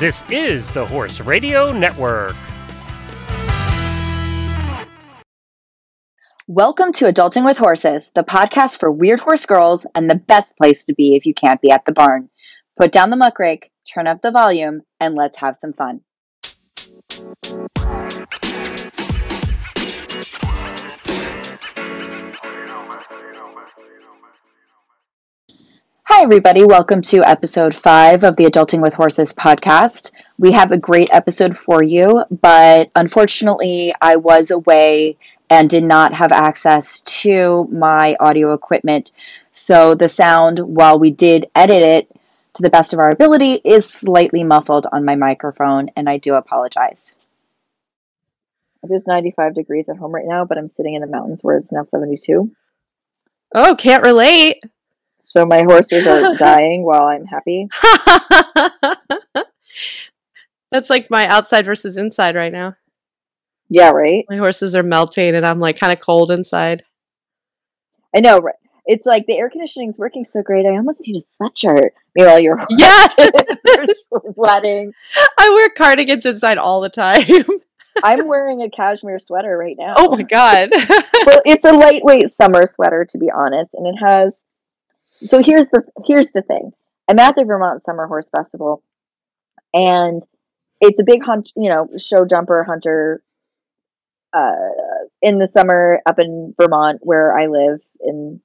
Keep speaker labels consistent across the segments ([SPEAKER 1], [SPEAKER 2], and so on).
[SPEAKER 1] This is the Horse Radio Network.
[SPEAKER 2] Welcome to Adulting with Horses, the podcast for weird horse girls and the best place to be if you can't be at the barn. Put down the muck rake, turn up the volume, and let's have some fun. Hi, everybody. Welcome to episode five of the Adulting with Horses podcast. We have a great episode for you, but unfortunately, I was away and did not have access to my audio equipment. So the sound, while we did edit it to the best of our ability, is slightly muffled on my microphone, and I do apologize.
[SPEAKER 3] It is 95 degrees at home right now, but I'm sitting in the mountains where it's now 72.
[SPEAKER 4] Oh, can't relate.
[SPEAKER 3] So my horses are dying while I'm happy.
[SPEAKER 4] That's like my outside versus inside right now.
[SPEAKER 3] Yeah, right?
[SPEAKER 4] My horses are melting and I'm like kind of cold inside.
[SPEAKER 3] I know, right? It's like the air conditioning's working so great. I almost need a sweatshirt. Meanwhile, your horses
[SPEAKER 4] Yeah.
[SPEAKER 3] are sweating.
[SPEAKER 4] I wear cardigans inside all the time.
[SPEAKER 3] I'm wearing a cashmere sweater right now.
[SPEAKER 4] oh my god.
[SPEAKER 3] well, it's a lightweight summer sweater to be honest, and it has. So here's the here's the thing. I'm at the Vermont Summer Horse Festival, and it's a big hunt, you know, show jumper hunter. Uh, in the summer up in Vermont where I live in.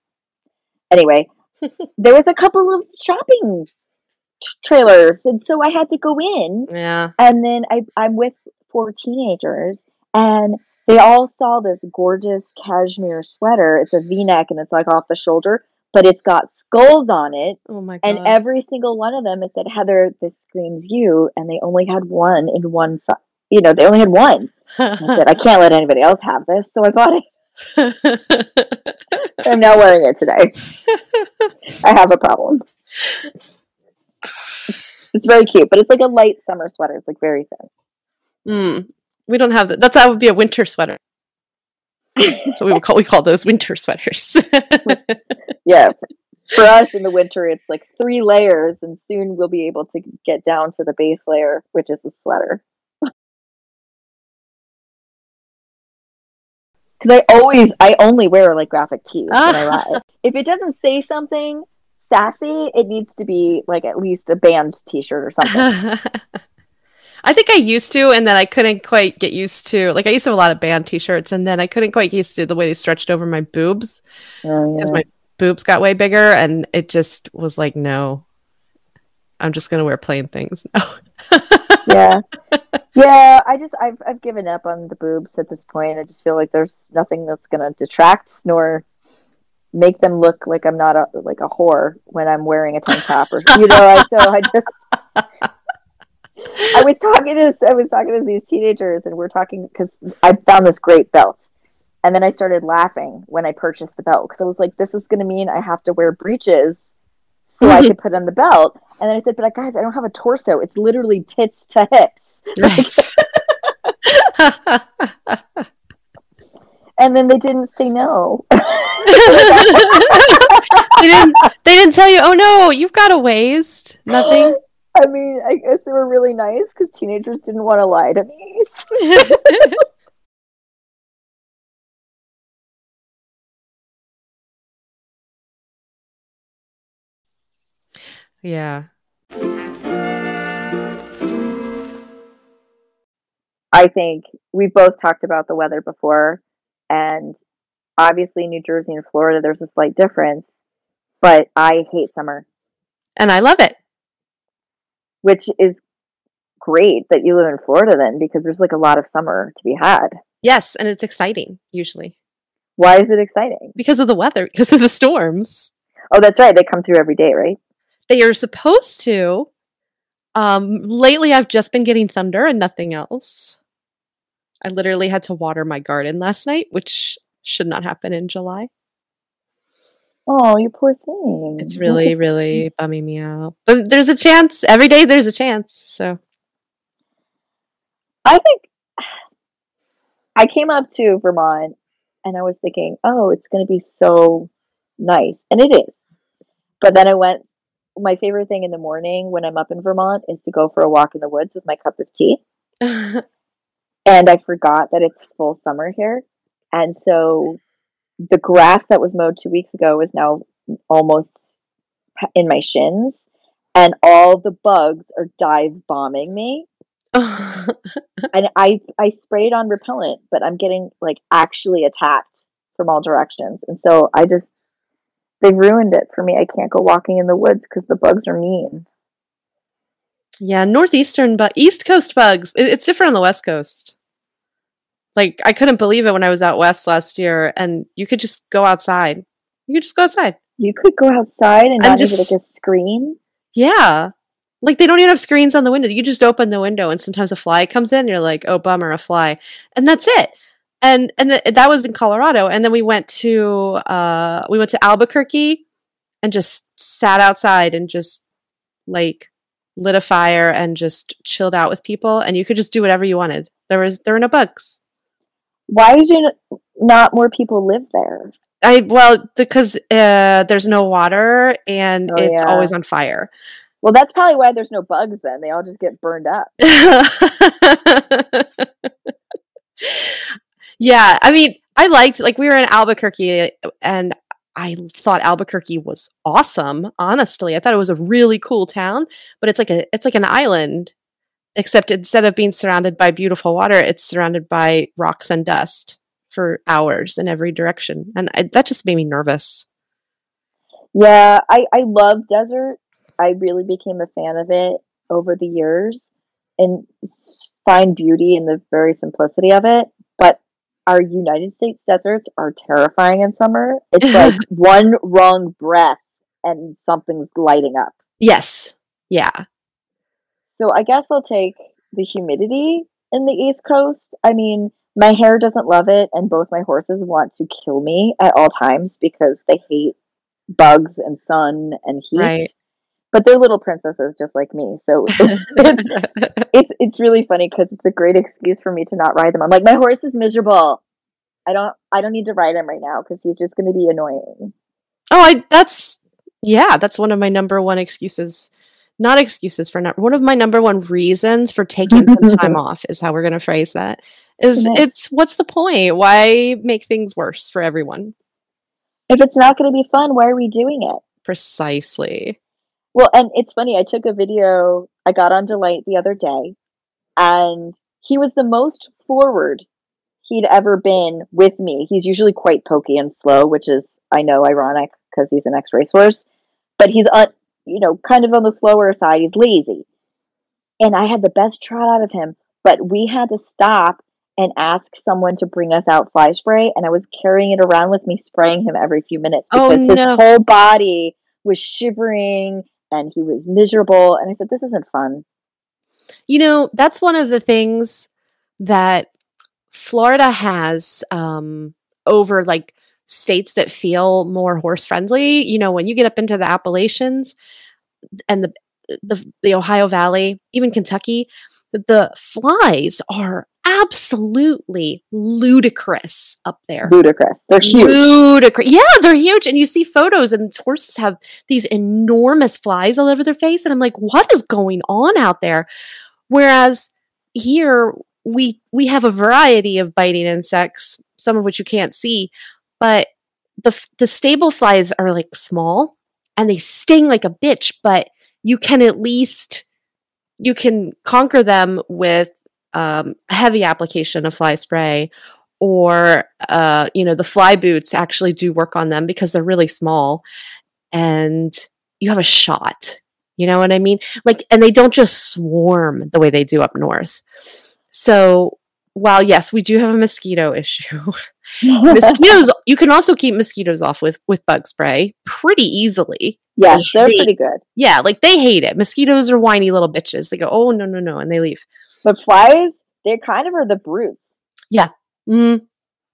[SPEAKER 3] Anyway, there was a couple of shopping t- trailers, and so I had to go in
[SPEAKER 4] yeah.
[SPEAKER 3] and then I, I'm with four teenagers, and they all saw this gorgeous cashmere sweater. It's a V neck and it's like off the shoulder, but it's got skulls on it.
[SPEAKER 4] Oh my god.
[SPEAKER 3] And every single one of them, it said, Heather, this screams you. And they only had one in one, you know, they only had one. I said, I can't let anybody else have this. So I bought it. I'm now wearing it today. I have a problem. It's very cute, but it's like a light summer sweater. It's like very thin.
[SPEAKER 4] Mm, we don't have that. That's that would be a winter sweater. That's what we call we call those winter sweaters.
[SPEAKER 3] yeah for us in the winter it's like three layers and soon we'll be able to get down to the base layer which is the sweater because i always i only wear like graphic tees when i ride if it doesn't say something sassy it needs to be like at least a band t-shirt or something
[SPEAKER 4] I think I used to, and then I couldn't quite get used to. Like I used to have a lot of band T-shirts, and then I couldn't quite get used to the way they stretched over my boobs
[SPEAKER 3] Oh, yeah.
[SPEAKER 4] my boobs got way bigger, and it just was like, no, I'm just gonna wear plain things now.
[SPEAKER 3] yeah. Yeah i just I've, I've given up on the boobs at this point. I just feel like there's nothing that's going to detract nor make them look like i'm not a like a whore when i'm wearing a tank top or you know I, so i just i was talking to i was talking to these teenagers and we're talking because i found this great belt and then i started laughing when i purchased the belt because i was like this is going to mean i have to wear breeches so i could put on the belt and then i said but uh, guys i don't have a torso it's literally tits to hips
[SPEAKER 4] Nice.
[SPEAKER 3] and then they didn't say no.
[SPEAKER 4] they didn't. They didn't tell you. Oh no, you've got a waist. Nothing.
[SPEAKER 3] I mean, I guess they were really nice because teenagers didn't want to lie to me.
[SPEAKER 4] Yeah.
[SPEAKER 3] I think we've both talked about the weather before, and obviously New Jersey and Florida, there's a slight difference. But I hate summer,
[SPEAKER 4] And I love it.
[SPEAKER 3] which is great that you live in Florida then, because there's like a lot of summer to be had.
[SPEAKER 4] Yes, and it's exciting usually
[SPEAKER 3] Why is it exciting?
[SPEAKER 4] because of the weather, because of the storms.
[SPEAKER 3] Oh, that's right. They come through every day, right?
[SPEAKER 4] They are supposed to. Um, lately, I've just been getting thunder and nothing else. I literally had to water my garden last night, which should not happen in July.
[SPEAKER 3] Oh, you poor thing.
[SPEAKER 4] It's really, really bumming me out. But there's a chance. Every day there's a chance. So
[SPEAKER 3] I think I came up to Vermont and I was thinking, oh, it's going to be so nice. And it is. But then I went my favorite thing in the morning when I'm up in Vermont is to go for a walk in the woods with my cup of tea. And I forgot that it's full summer here. And so the grass that was mowed two weeks ago is now almost in my shins. And all the bugs are dive bombing me. And I I sprayed on repellent, but I'm getting like actually attacked from all directions. And so I just they ruined it for me. I can't go walking in the woods because the bugs are mean.
[SPEAKER 4] yeah, northeastern but East Coast bugs. It's different on the West Coast. Like I couldn't believe it when I was out west last year, and you could just go outside. You could just go outside.
[SPEAKER 3] You could go outside and not
[SPEAKER 4] just-
[SPEAKER 3] like a screen.
[SPEAKER 4] Yeah. Like they don't even have screens on the window. You just open the window and sometimes a fly comes in, you're like, "Oh, bummer, a fly." And that's it. And and th- that was in Colorado and then we went to uh we went to Albuquerque and just sat outside and just like lit a fire and just chilled out with people and you could just do whatever you wanted. There was there were no bugs.
[SPEAKER 3] Why did you not more people live there?
[SPEAKER 4] I well because uh there's no water and
[SPEAKER 3] Oh,
[SPEAKER 4] it's
[SPEAKER 3] yeah.
[SPEAKER 4] always on fire.
[SPEAKER 3] Well, that's probably why there's no bugs then. They all just get burned up.
[SPEAKER 4] yeah, I mean, I liked like we were in Albuquerque and I thought Albuquerque was awesome, honestly. I thought it was a really cool town, but it's like a it's like an island except instead of being surrounded by beautiful water, it's surrounded by rocks and dust for hours in every direction. And I, that just made me nervous.
[SPEAKER 3] Yeah, I, I love desert. I really became a fan of it over the years and find beauty in the very simplicity of it. But our United States deserts are terrifying in summer. It's like one wrong breath and something's lighting up.
[SPEAKER 4] Yes. Yeah.
[SPEAKER 3] So I guess I'll take the humidity in the East Coast. I mean, my hair doesn't love it, and both my horses want to kill me at all times because they hate bugs and sun and heat.
[SPEAKER 4] Right.
[SPEAKER 3] But they're little princesses just like me. So it's, it's, it's really funny because it's a great excuse for me to not ride them. I'm like, my horse is miserable. I don't I don't need to ride him right now because he's just going to be annoying.
[SPEAKER 4] Oh, I that's yeah, that's one of my number one excuses. Not excuses for not one of my number one reasons for taking some time off is how we're going to phrase that. Is
[SPEAKER 3] Nice.
[SPEAKER 4] it's what's the point? Why make things worse for everyone?
[SPEAKER 3] If it's not going to be fun, why are we doing it?
[SPEAKER 4] Precisely.
[SPEAKER 3] Well, and it's funny. I took a video. I got on Delight the other day, and he was the most forward he'd ever been with me. He's usually quite pokey and slow, which is I know ironic because he's an ex racehorse, but he's on you know kind of on the slower side. He's lazy, and I had the best trot out of him. But we had to stop and ask someone to bring us out fly spray, and I was carrying it around with me, spraying him every few minutes
[SPEAKER 4] Oh,
[SPEAKER 3] because his whole body was shivering and he was miserable. And I said, "This isn't fun."
[SPEAKER 4] You know, that's one of the things that Florida has um, over like states that feel more horse friendly. You know, when you get up into the Appalachians and the the, the Ohio Valley, even Kentucky, the flies are absolutely ludicrous up there.
[SPEAKER 3] Ludicrous. They're huge.
[SPEAKER 4] Ludicrous. Yeah, they're huge. And you see photos, and horses have these enormous flies all over their face. And I'm like, what is going on out there? Whereas here, we we have a variety of biting insects, some of which you can't see, but the the stable flies are like small and they sting like a bitch, but you can at least you can conquer them with um, heavy application of fly spray or uh, you know the fly boots actually do work on them because they're really small and you have a shot. You know what i mean? Like and they don't just swarm the way they do up north. So while yes we do have a mosquito issue mosquitoes you can also keep mosquitoes off with with bug spray pretty easily
[SPEAKER 3] yes, they're
[SPEAKER 4] They-
[SPEAKER 3] pretty good.
[SPEAKER 4] yeah like they hate it mosquitoes are whiny little bitches they go oh no no no and they leave
[SPEAKER 3] But flies, they kind of are the brutes.
[SPEAKER 4] mm,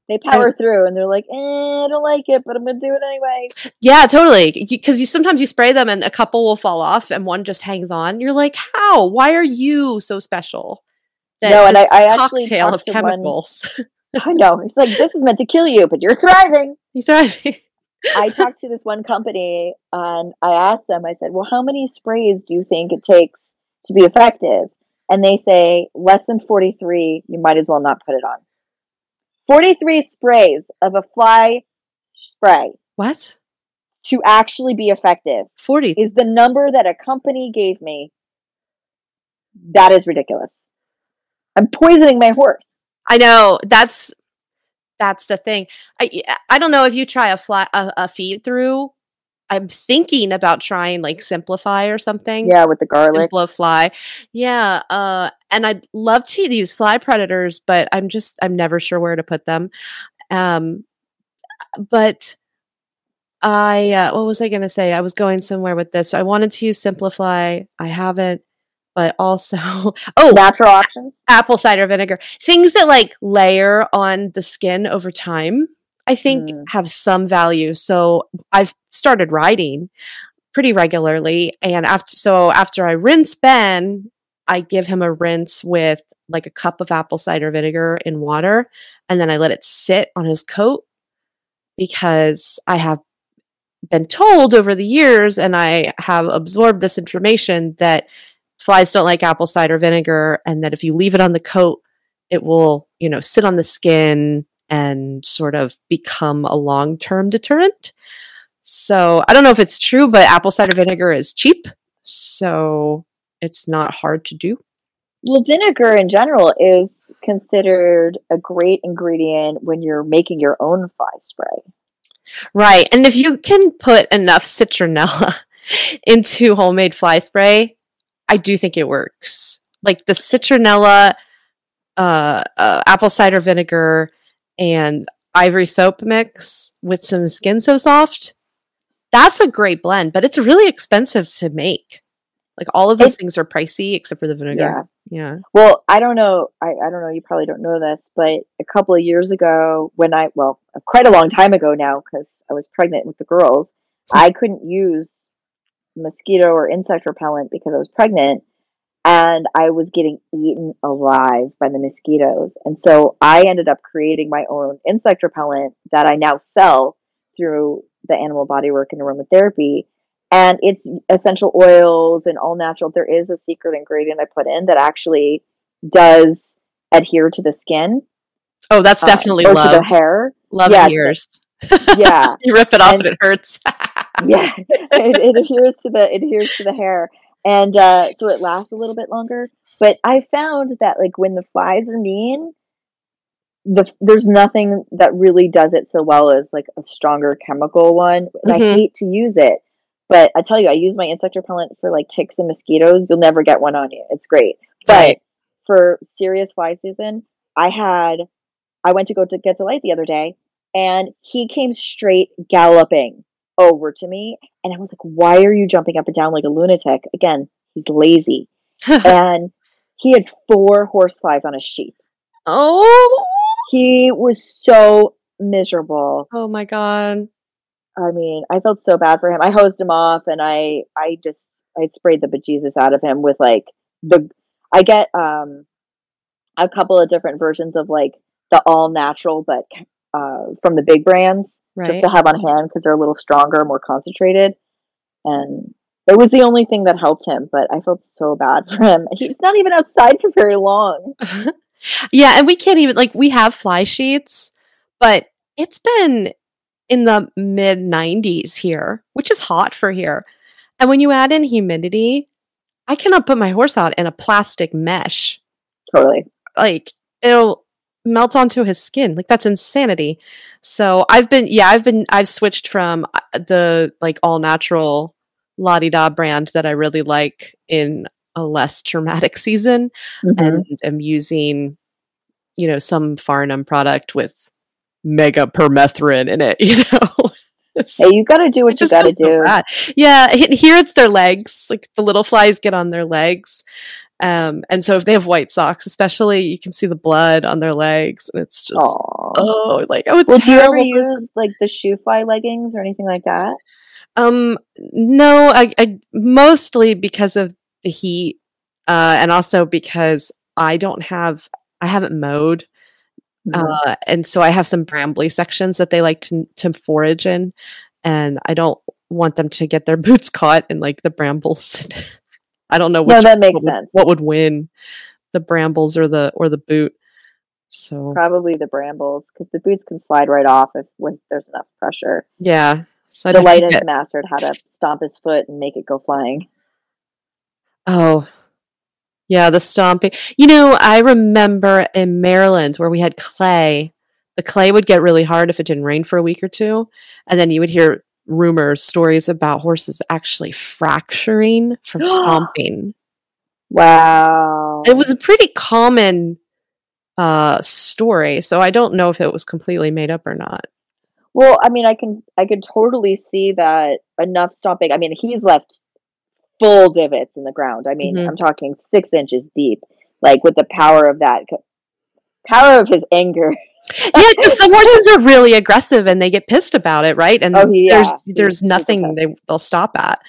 [SPEAKER 3] They power through and they're like, eh, I don't like it, but I'm gonna do it anyway.
[SPEAKER 4] Yeah, totally. Because you, sometimes you spray them and a couple will fall off and one just hangs on. You're like, how? Why are you so special? That
[SPEAKER 3] No, and I- I actually
[SPEAKER 4] cocktail of
[SPEAKER 3] to one- I know. It's like this is meant to kill you, but you're thriving.
[SPEAKER 4] Exactly.
[SPEAKER 3] I talked to this one company and I asked them, I said, well, how many sprays do you think it takes to be effective? And they say less than 43, you might as well not put it on. 43 sprays of a fly spray
[SPEAKER 4] What?
[SPEAKER 3] to actually be effective
[SPEAKER 4] 40.
[SPEAKER 3] is the number that a company gave me. That is ridiculous. I'm poisoning my horse.
[SPEAKER 4] I know. That's that's the thing. I I don't know if you try a fly a, a feed through. I'm thinking about trying like SimpliFly or something.
[SPEAKER 3] Yeah, with the garlic.
[SPEAKER 4] SimpliFly. Yeah. Uh and I'd love to use fly predators, but I'm just I'm never sure where to put them. Um but I uh, what was I going to say? I was going somewhere with this. I wanted to use SimpliFly. I haven't, but also oh,
[SPEAKER 3] Natural options.
[SPEAKER 4] apple cider vinegar. Things that like layer on the skin over time, I think
[SPEAKER 3] Mm.
[SPEAKER 4] have some value. So I've started writing pretty regularly and after so after I rinse Ben, I give him a rinse with like a cup of apple cider vinegar in water and then I let it sit on his coat because I have been told over the years and I have absorbed this information that flies don't like apple cider vinegar and that if you leave it on the coat it will you know sit on the skin and sort of become a long-term deterrent so i don't know if it's true but apple cider vinegar is cheap so it's not hard to do
[SPEAKER 3] Well, vinegar in general is considered a great ingredient when you're making your own fly spray.
[SPEAKER 4] right and if you can put enough citronella into homemade fly spray i do think it works like the citronella uh, uh apple cider vinegar and ivory soap mix with some skin so soft that's a great blend but it's really expensive to make like all of those
[SPEAKER 3] It-
[SPEAKER 4] things are pricey except for the
[SPEAKER 3] Yeah.
[SPEAKER 4] vinegar yeah
[SPEAKER 3] Well, I don't know. I, I don't know. You probably don't know this, but a couple of years ago, when I, well, quite a long time ago now, because I was pregnant with the girls, I couldn't use mosquito or insect repellent because I was pregnant and I was getting eaten alive by the mosquitoes. And so I ended up creating my own insect repellent that I now sell through the animal bodywork and aromatherapy. And it's essential oils and all natural. There is a secret ingredient I put in that actually does adhere to the skin.
[SPEAKER 4] oh that's
[SPEAKER 3] uh,
[SPEAKER 4] definitely
[SPEAKER 3] or
[SPEAKER 4] love
[SPEAKER 3] to the hair.
[SPEAKER 4] love
[SPEAKER 3] Yeah,
[SPEAKER 4] ears
[SPEAKER 3] Yeah.
[SPEAKER 4] you rip it off
[SPEAKER 3] And-
[SPEAKER 4] and it hurts
[SPEAKER 3] yeah. It, it adheres to the it adheres to the hair. And uh, so it lasts a little bit longer. But I found that like when the flies are mean, the there's nothing that really does it so well as like a stronger chemical one. And I
[SPEAKER 4] Mhm.
[SPEAKER 3] hate to use it, but I tell you, I use my insect repellent for like ticks and mosquitoes. You'll never get one on you. It's great. But
[SPEAKER 4] Right.
[SPEAKER 3] for serious fly season, I had I went to go to get delight the other day, and he came straight galloping over to me, and I was like, "Why are you jumping up and down like a lunatic?" Again, he's lazy, and he had four horseflies on his sheath.
[SPEAKER 4] oh
[SPEAKER 3] He was so miserable.
[SPEAKER 4] oh my god
[SPEAKER 3] I mean, I felt so bad for him. I hosed him off, and I, I just, I sprayed the bejesus out of him with like the. I get um, a couple of different versions of like the all natural, but uh, from the big brands, just to have on hand because they're a little stronger, more concentrated. And it was the only thing that helped him, but I felt so bad for him. He's not even outside for very long.
[SPEAKER 4] yeah, and we can't even like we have fly sheets, but it's been in the mid 90s here, which is hot for here. And when you add in humidity, I cannot put my horse out in a plastic mesh.
[SPEAKER 3] Totally.
[SPEAKER 4] Like it'll melt onto his skin. Like that's insanity. So I've been yeah, I've been I've switched from uh, the like all natural La Da brand that I really like in a less traumatic season
[SPEAKER 3] Mhm.
[SPEAKER 4] and am using, you know, some Farnam product with mega permethrin in it, you know.
[SPEAKER 3] Hey, you got to do what you got to do.
[SPEAKER 4] bad. Yeah, here it's their legs. Like the little flies get on their legs. Um, and so if they have white socks, especially, you can see the blood on their legs, and it's just
[SPEAKER 3] Aw.
[SPEAKER 4] oh, like oh,
[SPEAKER 3] Well, do you ever use like the Shoo Fly leggings or anything like that?
[SPEAKER 4] Um, no, I, I mostly because of the heat, uh, and also because I don't have, I haven't mowed,
[SPEAKER 3] Mhm.
[SPEAKER 4] uh, and so I have some brambly sections that they like to to forage in, and I don't want them to get their boots caught in like the brambles. I don't know
[SPEAKER 3] No, that makes
[SPEAKER 4] what would,
[SPEAKER 3] sense.
[SPEAKER 4] what would win, the brambles or the or the boot. So
[SPEAKER 3] Probably the brambles because the boots can slide right off if when there's enough pressure.
[SPEAKER 4] yeah, so I'd
[SPEAKER 3] Delight has
[SPEAKER 4] get-
[SPEAKER 3] mastered how to stomp his foot and make it go flying.
[SPEAKER 4] Oh, yeah, the stomping. You know, I remember in Maryland where we had clay. The clay would get really hard if it didn't rain for a week or two, and then you would hear rumors, stories about horses actually fracturing from stomping.
[SPEAKER 3] Wow.
[SPEAKER 4] It was a pretty common uh, story, so I don't know if it was completely made up or not.
[SPEAKER 3] Well, I mean, I can I can totally see that enough stomping. I mean, he's left full divots in the ground. I mean,
[SPEAKER 4] Mhm.
[SPEAKER 3] I'm talking six inches deep. Like with the power of that power of his anger.
[SPEAKER 4] Yeah, because some horses are really aggressive and they get pissed about it, right? And
[SPEAKER 3] Oh, yeah.
[SPEAKER 4] there's there's nothing they they'll stop at.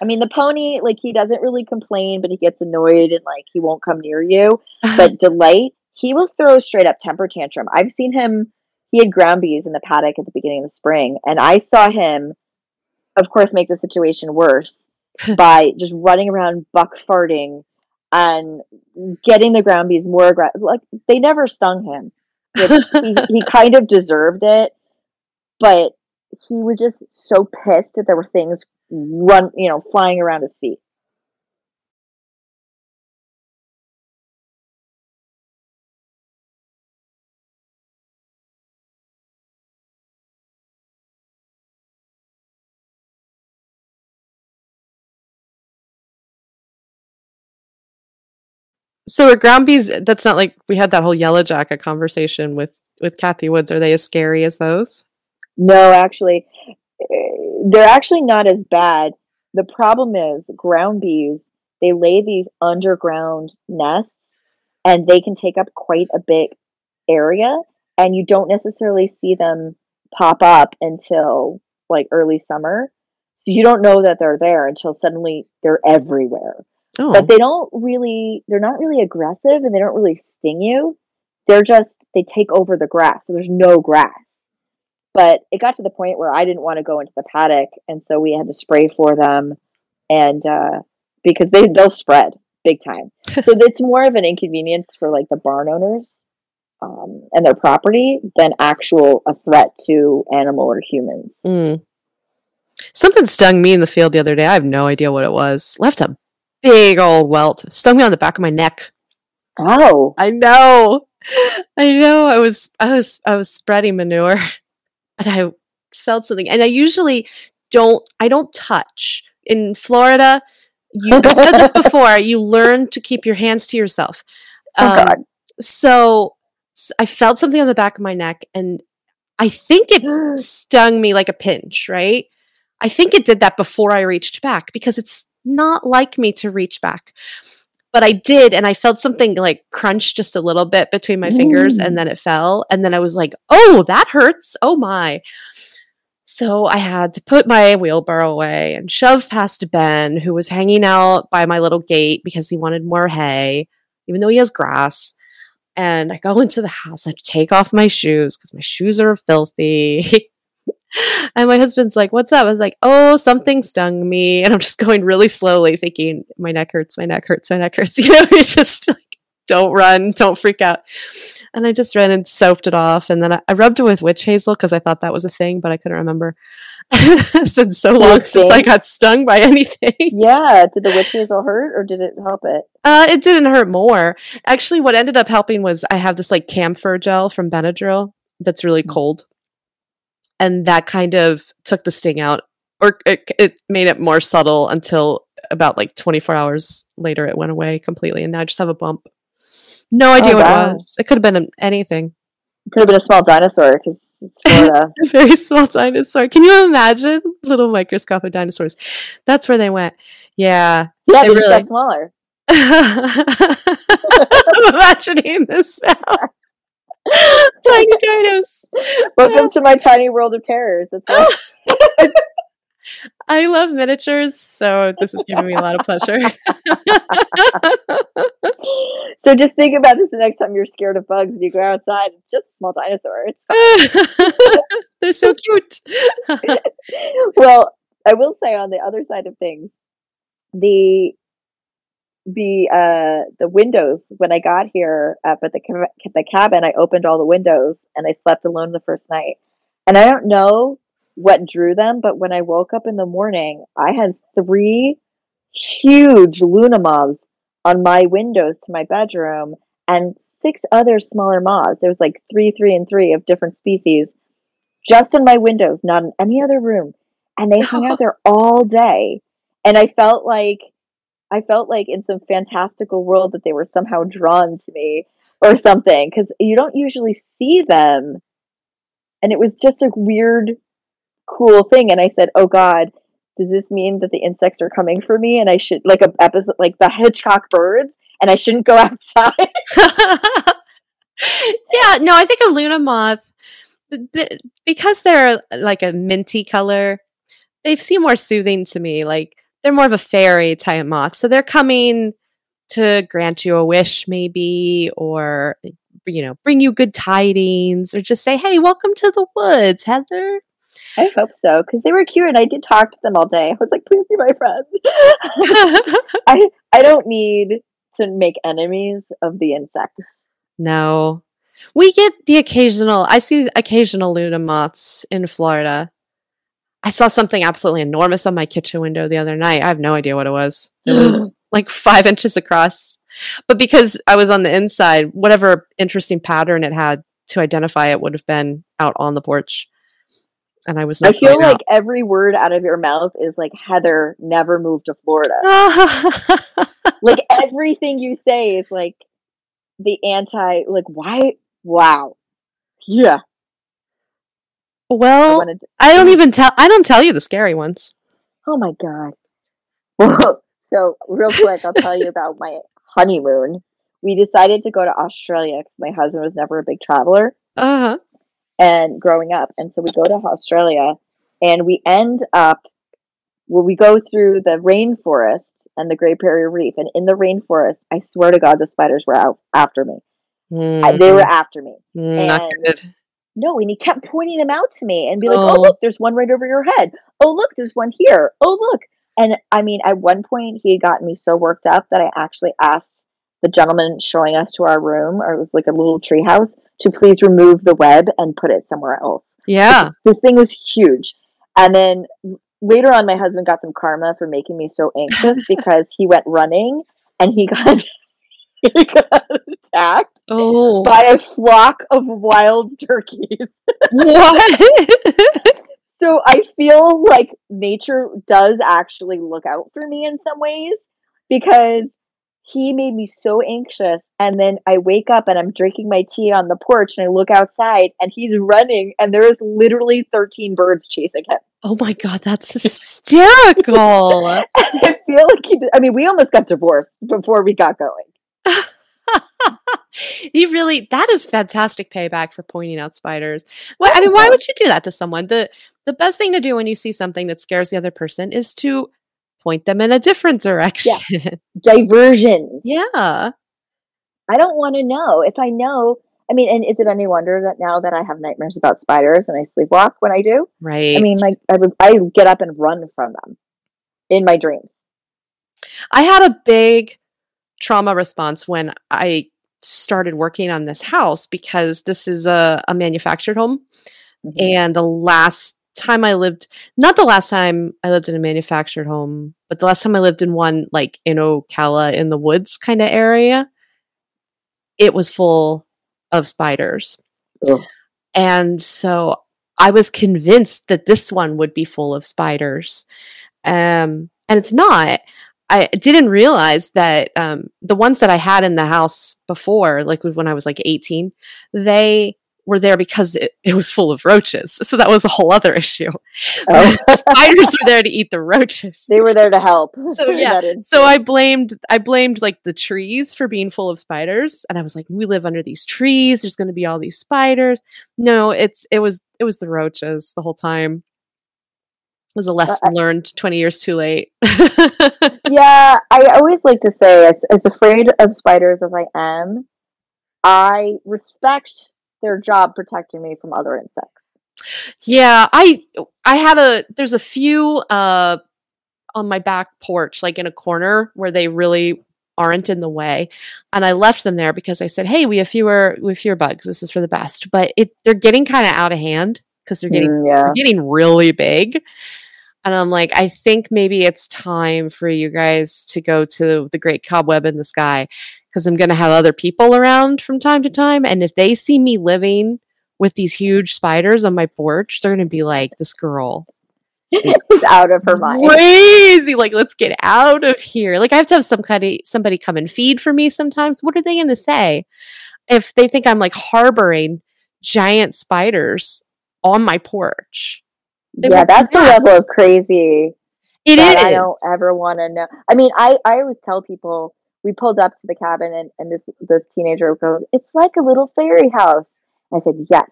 [SPEAKER 3] I mean, the pony, like he doesn't really complain, but he gets annoyed and like he won't come near you. But Delight, he will throw a straight up temper tantrum. I've seen him. He had ground bees in the paddock at the beginning of the spring, and I saw him, of course, make the situation worse by just running around buck farting and getting the ground bees more aggressive. Like they never stung him, he, he kind of deserved it, but he was just so pissed that there were things run, you know, flying around his feet.
[SPEAKER 4] So are ground bees? That's not like we had that whole yellow jacket conversation with with Kathy Woods. Are they as scary as those?
[SPEAKER 3] No, actually, eh, they're actually not as bad. The problem is ground bees, they lay these underground nests and they can take up quite a big area and you don't necessarily see them pop up until like early summer. So you don't know that they're there until suddenly they're everywhere.
[SPEAKER 4] Oh,
[SPEAKER 3] But they don't really they're not really aggressive and they don't really sting you. They're just they take over the grass. So there's no grass. But it got to the point where I didn't want to go into the paddock and so we had to spray for them and uh because they they'll spread big time. so it's more of an inconvenience for like the barn owners um, and their property than actual a threat to animal or humans.
[SPEAKER 4] Mm. Something stung me in the field the other day. I have no idea what it was. Left a big old welt. Stung me on the back of my neck.
[SPEAKER 3] Oh,
[SPEAKER 4] I know. I know. I was I was I was spreading manure and I felt something. And I usually don't I don't touch. In Florida, you I've said this before, you learn to keep your hands to yourself.
[SPEAKER 3] oh
[SPEAKER 4] Um,
[SPEAKER 3] God.
[SPEAKER 4] so I felt something on the back of my neck and I think it stung me like a pinch, right? I think it did that before I reached back because it's not like me to reach back. But I did, and I felt something like crunch just a little bit between my fingers,
[SPEAKER 3] Mm.
[SPEAKER 4] and then it fell. And then I was like, oh, that hurts. Oh my. So I had to put my wheelbarrow away and shove past Ben, who was hanging out by my little gate because he wanted more hay, even though he has grass. And I go into the house, I take off my shoes because my shoes are filthy. and my husband's like, What's up? I was like, Oh, something stung me. And I'm just going really slowly, thinking, My neck hurts, my neck hurts, my neck hurts. You know, it's just like, don't run, don't freak out. And I just ran and soaped it off. And then I, I rubbed it with witch hazel because I thought that was a thing, but I couldn't remember. it's been so long since I got stung by anything.
[SPEAKER 3] Yeah. Did the witch hazel hurt or did it help it?
[SPEAKER 4] Uh, it didn't hurt more. Actually, what ended up helping was I have this like camphor gel from Benadryl that's really
[SPEAKER 3] Mm.
[SPEAKER 4] cold, and that kind of took the sting out, or it, it made it more subtle until about like 24 hours later it went away completely, and now I just have a bump. No oh, idea
[SPEAKER 3] Oh,
[SPEAKER 4] what
[SPEAKER 3] wow.
[SPEAKER 4] it was. It could have been an- anything.
[SPEAKER 3] Could have been a small dinosaur because.
[SPEAKER 4] A very small dinosaur. Can you imagine little microscopic dinosaurs? That's where they went. Yeah.
[SPEAKER 3] yeah,
[SPEAKER 4] They
[SPEAKER 3] they
[SPEAKER 4] really-
[SPEAKER 3] got smaller.
[SPEAKER 4] I'm imagining this now. Tiny dinos.
[SPEAKER 3] Welcome to my tiny world of terrors.
[SPEAKER 4] I love miniatures, so this is giving me a lot of pleasure.
[SPEAKER 3] so just think about this the next time you're scared of bugs and you go outside. It's just a small dinosaur.
[SPEAKER 4] They're so cute.
[SPEAKER 3] well, I will say on the other side of things, the the uh the windows when I got here up at the the cabin, I opened all the windows and I slept alone the first night. And I don't know what drew them, but when I woke up in the morning, I had three huge Luna moths on my windows to my bedroom and six other smaller moths. There was like three, three, and three of different species just in my windows, not in any other room. And they hung out there all day. And I felt like I felt like in some fantastical world that they were somehow drawn to me or something because you don't usually see them. And it was just a weird, cool thing. And I said, "Oh God, does this mean that the insects are coming for me? And I should like a episode like the Hitchcock birds, and I shouldn't go outside."
[SPEAKER 4] yeah, no, I think a Luna moth th- because they're like a minty color, they seem more soothing to me. Like they're more of a fairy type moth. So they're coming to grant you a wish, maybe, or you know, bring you good tidings, or just say, "Hey, welcome to the woods, Heather."
[SPEAKER 3] I hope so because they were cute, and I did talk to them all day. I was like, "Please be my friend." I I don't need to make enemies of the insects.
[SPEAKER 4] No, we get the occasional. I see occasional Luna moths in Florida. I saw something absolutely enormous on my kitchen window the other night. I have no idea what it was. It hmm. was like five inches across. But because I was on the inside, whatever interesting pattern it had to identify it would have been out on the porch. And I was
[SPEAKER 3] I feel like every word out of your mouth is like Heather never moved to Florida. like everything you say is like the anti. Like why? Wow. Yeah. I
[SPEAKER 4] well,
[SPEAKER 3] wanted. To,
[SPEAKER 4] I don't even tell. I don't tell you the scary ones.
[SPEAKER 3] oh my god. Well, so real quick, I'll tell you about my honeymoon. We decided to go to Australia because my husband was never a big traveler.
[SPEAKER 4] Uh huh.
[SPEAKER 3] and growing up. And so we go to Australia and we end up well, we go through the rainforest and the Great Barrier Reef. And in the rainforest, I swear to God, the spiders were out after me. I- they were after me.
[SPEAKER 4] Mm, not
[SPEAKER 3] and-
[SPEAKER 4] good.
[SPEAKER 3] No, and he kept pointing them out to me and be like,
[SPEAKER 4] Oh.
[SPEAKER 3] oh, look, there's one right over your head. Oh, look, there's one here. Oh, look. And I mean, at one point, he had gotten me so worked up that I actually asked the gentleman showing us to our room, or it was like a little tree house, to please remove the web and put it somewhere else.
[SPEAKER 4] Yeah.
[SPEAKER 3] This thing was huge. And then later on, my husband got some karma for making me so anxious because he went running and he got, he got attacked
[SPEAKER 4] Oh.
[SPEAKER 3] by a flock of wild turkeys.
[SPEAKER 4] what?
[SPEAKER 3] So I feel like nature does actually look out for me in some ways because he made me so anxious. And then I wake up and I'm drinking my tea on the porch and I look outside and he's running and there is literally 13 birds chasing him.
[SPEAKER 4] oh my god, that's hysterical.
[SPEAKER 3] I feel like he did, I mean, we almost got divorced before we got going.
[SPEAKER 4] You really that is fantastic payback for pointing out spiders. Well, I oh, mean, why would you do that to someone? The the best thing to do when you see something that scares the other person is to point them in a different direction.
[SPEAKER 3] Diversion.
[SPEAKER 4] Yeah.
[SPEAKER 3] I don't want to know. If I know, I mean, and is it any wonder that now that I have nightmares about spiders and I sleepwalk when I do?
[SPEAKER 4] Right.
[SPEAKER 3] I mean, like I would, I get up and run from them in my dreams.
[SPEAKER 4] I had a big trauma response when I started working on this house because this is a, a manufactured home.
[SPEAKER 3] Mhm.
[SPEAKER 4] And the last time I lived, not the last time I lived in a manufactured home, but the last time I lived in one like in Ocala in the woods kind of area, it was full of spiders.
[SPEAKER 3] Ugh.
[SPEAKER 4] And so I was convinced that this one would be full of spiders. Um, and it's not. I didn't realize that um, the ones that I had in the house before, like when I was like 18, they were there because it, it was full of roaches. So that was a whole other issue.
[SPEAKER 3] Oh.
[SPEAKER 4] spiders were there to eat the roaches.
[SPEAKER 3] they were there to help.
[SPEAKER 4] So, yeah, So I blamed I blamed like the trees for being full of spiders and I was like we live under these trees there's going to be all these spiders. No, it's it was it was the roaches the whole time. Was a lesson
[SPEAKER 3] I-
[SPEAKER 4] learned 20 years too late.
[SPEAKER 3] yeah, I always like to say, as, as afraid of spiders as I am, I respect their job protecting me from other insects.
[SPEAKER 4] Yeah, I I had a there's a few uh on my back porch, like in a corner where they really aren't in the way. And I left them there because I said, Hey, we have fewer we have fewer bugs. This is for the best. But it they're getting kind of out of hand because they're getting
[SPEAKER 3] Mm, yeah.
[SPEAKER 4] they're getting really big. And I'm like, I think maybe it's time for you guys to go to the great cobweb in the sky because I'm going to have other people around from time to time. And if they see me living with these huge spiders on my porch, they're going to be like, this girl
[SPEAKER 3] She's out of her mind.
[SPEAKER 4] crazy. Like, let's get out of here. Like, I have to have some kind of somebody come and feed for me sometimes. What are they going to say if they think I'm like harboring giant spiders on my porch? They
[SPEAKER 3] yeah, that's the level of crazy
[SPEAKER 4] It is.
[SPEAKER 3] I don't ever want to know. I mean, I, I always tell people we pulled up to the cabin and, and this this teenager goes, It's like a little fairy house. I said, Yes.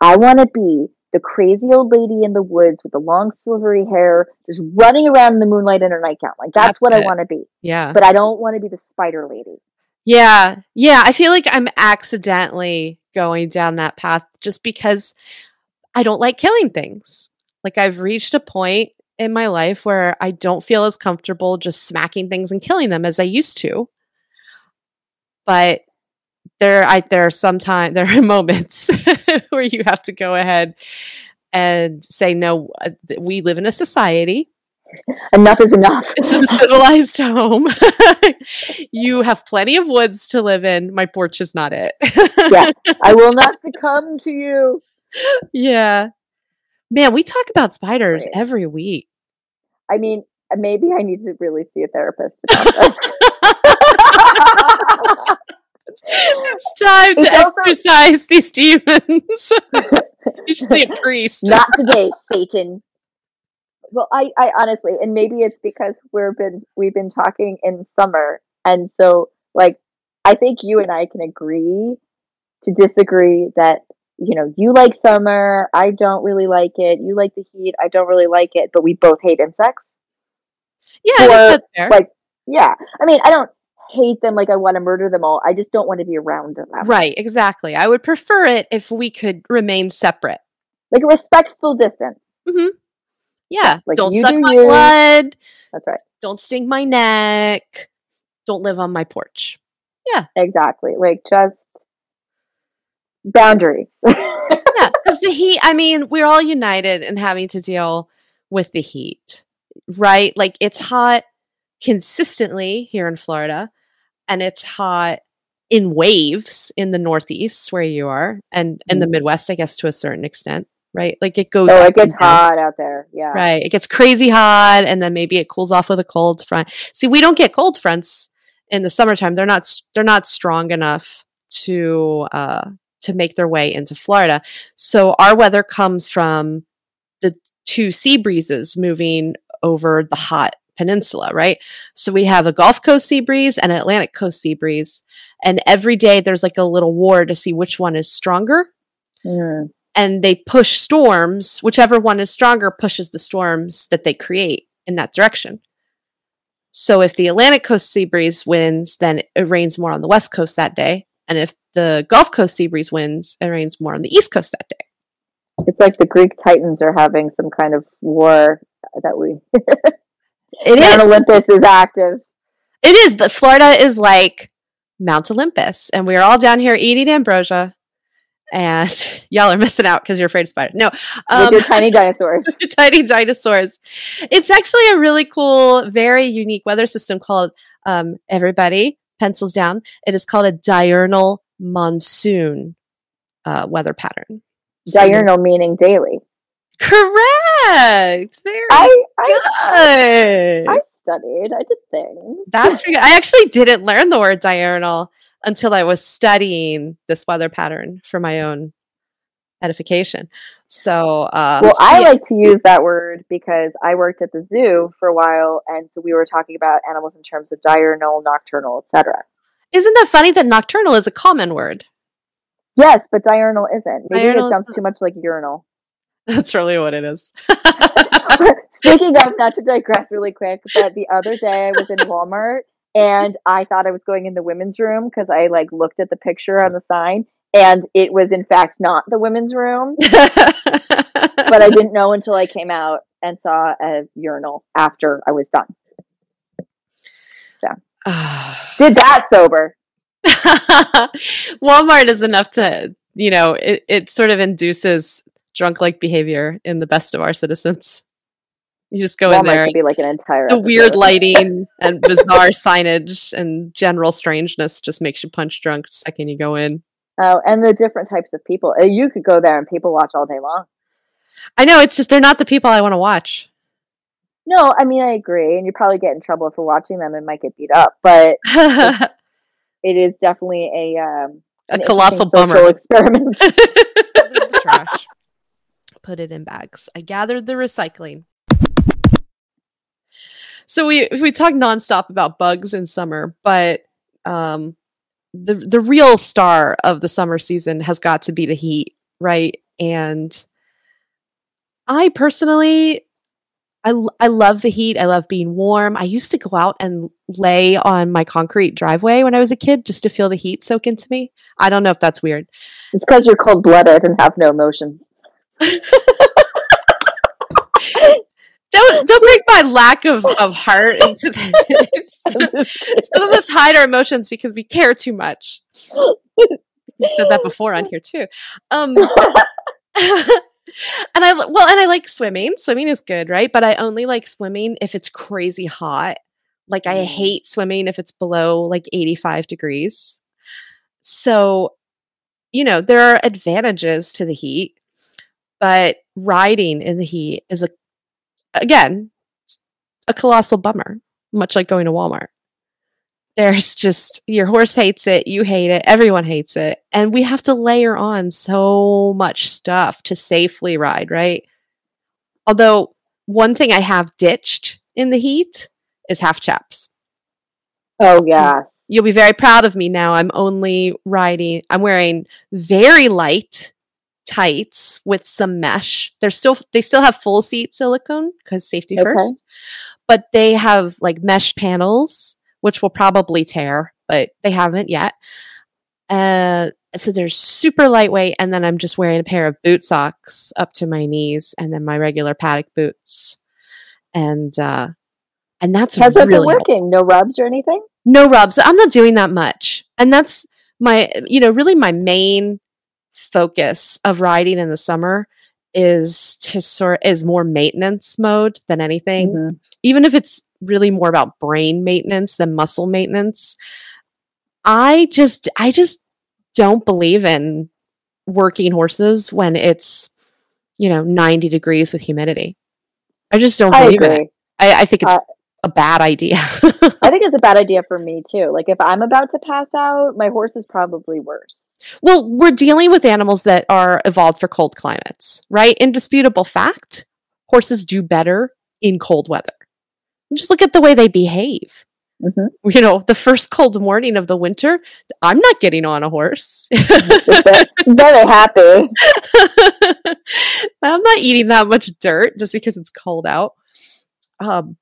[SPEAKER 3] I want to be the crazy old lady in the woods with the long silvery hair, just running around in the moonlight in her nightgown. Like that's,
[SPEAKER 4] That's
[SPEAKER 3] what
[SPEAKER 4] it.
[SPEAKER 3] I want to be.
[SPEAKER 4] Yeah.
[SPEAKER 3] But I don't want to be the spider lady.
[SPEAKER 4] Yeah. Yeah. I feel like I'm accidentally going down that path just because I don't like killing things. Like I've reached a point in my life where I don't feel as comfortable just smacking things and killing them as I used to. But there I there are sometimes there are moments where you have to go ahead and say no uh, we live in a society
[SPEAKER 3] Enough is enough.
[SPEAKER 4] this is a civilized home. you have plenty of woods to live in. My porch is not it.
[SPEAKER 3] Yeah. I will not succumb to you.
[SPEAKER 4] Yeah. Man, we talk about spiders
[SPEAKER 3] Right.
[SPEAKER 4] every week.
[SPEAKER 3] I mean, uh, maybe I need to really see a therapist about this.
[SPEAKER 4] It's time to
[SPEAKER 3] also-
[SPEAKER 4] exercise these demons. you should see a priest.
[SPEAKER 3] Not today, Satan. Well, I, I honestly, and maybe it's because we've been we've been talking in summer, and so like I think you and I can agree to disagree that you know you like summer, I don't really like it. You like the heat, I don't really like it, but we both hate insects.
[SPEAKER 4] yeah,
[SPEAKER 3] or,
[SPEAKER 4] that's fair.
[SPEAKER 3] Like, yeah, I mean, I don't hate them like I want to murder them all. I just don't want to be around them.
[SPEAKER 4] right, exactly. I would prefer it if we could remain separate.
[SPEAKER 3] like a respectful distance. Mm-hmm.
[SPEAKER 4] Yeah.
[SPEAKER 3] like
[SPEAKER 4] don't suck
[SPEAKER 3] do
[SPEAKER 4] my
[SPEAKER 3] you.
[SPEAKER 4] blood.
[SPEAKER 3] That's right.
[SPEAKER 4] Don't sting my neck. Don't live on my porch. Yeah.
[SPEAKER 3] Exactly. Like just boundaries.
[SPEAKER 4] yeah, because the heat, I mean, we're all united in having to deal with the heat, right? Like it's hot consistently here in Florida, and it's hot in waves in the Northeast where you are, and in the Midwest, I guess, to a certain extent, right? Like it goes.
[SPEAKER 3] oh, it gets hot out there. Yeah.
[SPEAKER 4] Right. It gets crazy hot and then maybe it cools off with a cold front. See, we don't get cold fronts in the summertime. They're not they're not strong enough to uh to make their way into Florida. So our weather comes from the two sea breezes moving over the hot peninsula, right? So we have a Gulf Coast sea breeze and an Atlantic Coast sea breeze. And every day there's like a little war to see which one is stronger
[SPEAKER 3] Mm.
[SPEAKER 4] and they push storms, whichever one is stronger pushes the storms that they create in that direction. So if the Atlantic coast sea breeze wins, then it rains more on the west coast that day. And if the Gulf Coast sea breeze wins, it rains more on the east coast that day.
[SPEAKER 3] It's like the Greek Titans are having some kind of war that we
[SPEAKER 4] It is.
[SPEAKER 3] Mount Olympus is active.
[SPEAKER 4] It is. The Florida is like Mount Olympus, and we're all down here eating ambrosia. And y'all are missing out because you're afraid of spiders. No,
[SPEAKER 3] with
[SPEAKER 4] um,
[SPEAKER 3] your tiny dinosaurs.
[SPEAKER 4] tiny dinosaurs. It's actually a really cool, very unique weather system called um, everybody pencils down. It is called a diurnal monsoon uh, weather pattern. So-
[SPEAKER 3] Diurnal meaning daily.
[SPEAKER 4] correct. Very
[SPEAKER 3] I I,
[SPEAKER 4] good.
[SPEAKER 3] I studied. I did things.
[SPEAKER 4] That's pretty good. I actually didn't learn the word diurnal until I was studying this weather pattern for my own edification. So, um,
[SPEAKER 3] well,
[SPEAKER 4] so
[SPEAKER 3] I
[SPEAKER 4] yeah.
[SPEAKER 3] like to use that word because I worked at the zoo for a while, and so we were talking about animals in terms of diurnal, nocturnal, etc.
[SPEAKER 4] isn't that funny that nocturnal is a common word?
[SPEAKER 3] Yes, but diurnal isn't. Maybe
[SPEAKER 4] Diurnal
[SPEAKER 3] it sounds too much like urinal.
[SPEAKER 4] That's really what it is.
[SPEAKER 3] Speaking of, not to digress really quick, but the other day I was in Walmart and I thought I was going in the women's room because I like looked at the picture on the sign and it was in fact not the women's room. but I didn't know until I came out and saw a urinal after I was done. Did that sober.
[SPEAKER 4] Walmart is enough to, you know, it, it sort of induces drunk like behavior in the best of our citizens. You just go
[SPEAKER 3] Walmart
[SPEAKER 4] in there.
[SPEAKER 3] could be like an entire
[SPEAKER 4] The weird lighting and bizarre signage and general strangeness just makes you punch drunk the second you go in.
[SPEAKER 3] Oh, and the different types of people. Uh, You could go there and people watch all day long.
[SPEAKER 4] I know it's just they're not the people I want to watch.
[SPEAKER 3] No, I mean I agree, and you probably get in trouble for watching them and might get beat up. But it is definitely a um, an
[SPEAKER 4] colossal bummer.
[SPEAKER 3] experiment.
[SPEAKER 4] trash. Put it in bags. I gathered the recycling. So we we talk nonstop about bugs in summer, but um, the the real star of the summer season has got to be the heat, right? And I personally, I I love the heat. I love being warm. I used to go out and lay on my concrete driveway when I was a kid just to feel the heat soak into me. I don't know if that's weird.
[SPEAKER 3] it's because you're cold blooded and have no emotion.
[SPEAKER 4] don't don't bring my lack of, of heart into this. Some of us hide our emotions because we care too much. You said that before on here too. Um, and I well, and I like swimming. Swimming is good, right? But I only like swimming if it's crazy hot. Like I mm-hmm. hate swimming if it's below like 85 degrees. So, you know, there are advantages to the heat, but riding in the heat is a again a colossal bummer, much like going to Walmart. There's just your horse hates it, you hate it, everyone hates it, and we have to layer on so much stuff to safely ride, right? Although one thing I have ditched in the heat is half chaps.
[SPEAKER 3] oh yeah,
[SPEAKER 4] You'll be very proud of me now. I'm only riding, I'm wearing very light tights with some mesh. They're still they still have full seat silicone because safety
[SPEAKER 3] Okay.
[SPEAKER 4] first. But they have like mesh panels, which will probably tear, but they haven't yet. Uh so they're super lightweight, and then I'm just wearing a pair of boot socks up to my knees, and then my regular paddock boots, and uh, and that's
[SPEAKER 3] how's that been
[SPEAKER 4] really
[SPEAKER 3] working? No rubs or anything?
[SPEAKER 4] no rubs. I'm not doing that much. And that's my, you know, really my main focus of riding in the summer is to sort is more maintenance mode than anything.
[SPEAKER 3] Mhm.
[SPEAKER 4] Even if it's really more about brain maintenance than muscle maintenance. I just I just don't believe in working horses when it's you know 90 degrees with humidity. I just don't
[SPEAKER 3] I
[SPEAKER 4] believe
[SPEAKER 3] agree.
[SPEAKER 4] it. I, I think it's
[SPEAKER 3] Uh,
[SPEAKER 4] a bad idea.
[SPEAKER 3] I think it's a bad idea for me too. Like if I'm about to pass out, my horse is probably worse.
[SPEAKER 4] Well, we're dealing with animals that are evolved for cold climates, right? Indisputable fact horses do better in cold weather. Just look at the way they behave.
[SPEAKER 3] hmm
[SPEAKER 4] You know, the first cold morning of the winter, I'm not getting on a horse.
[SPEAKER 3] Very happy.
[SPEAKER 4] I'm not eating that much dirt just because it's cold out. Um,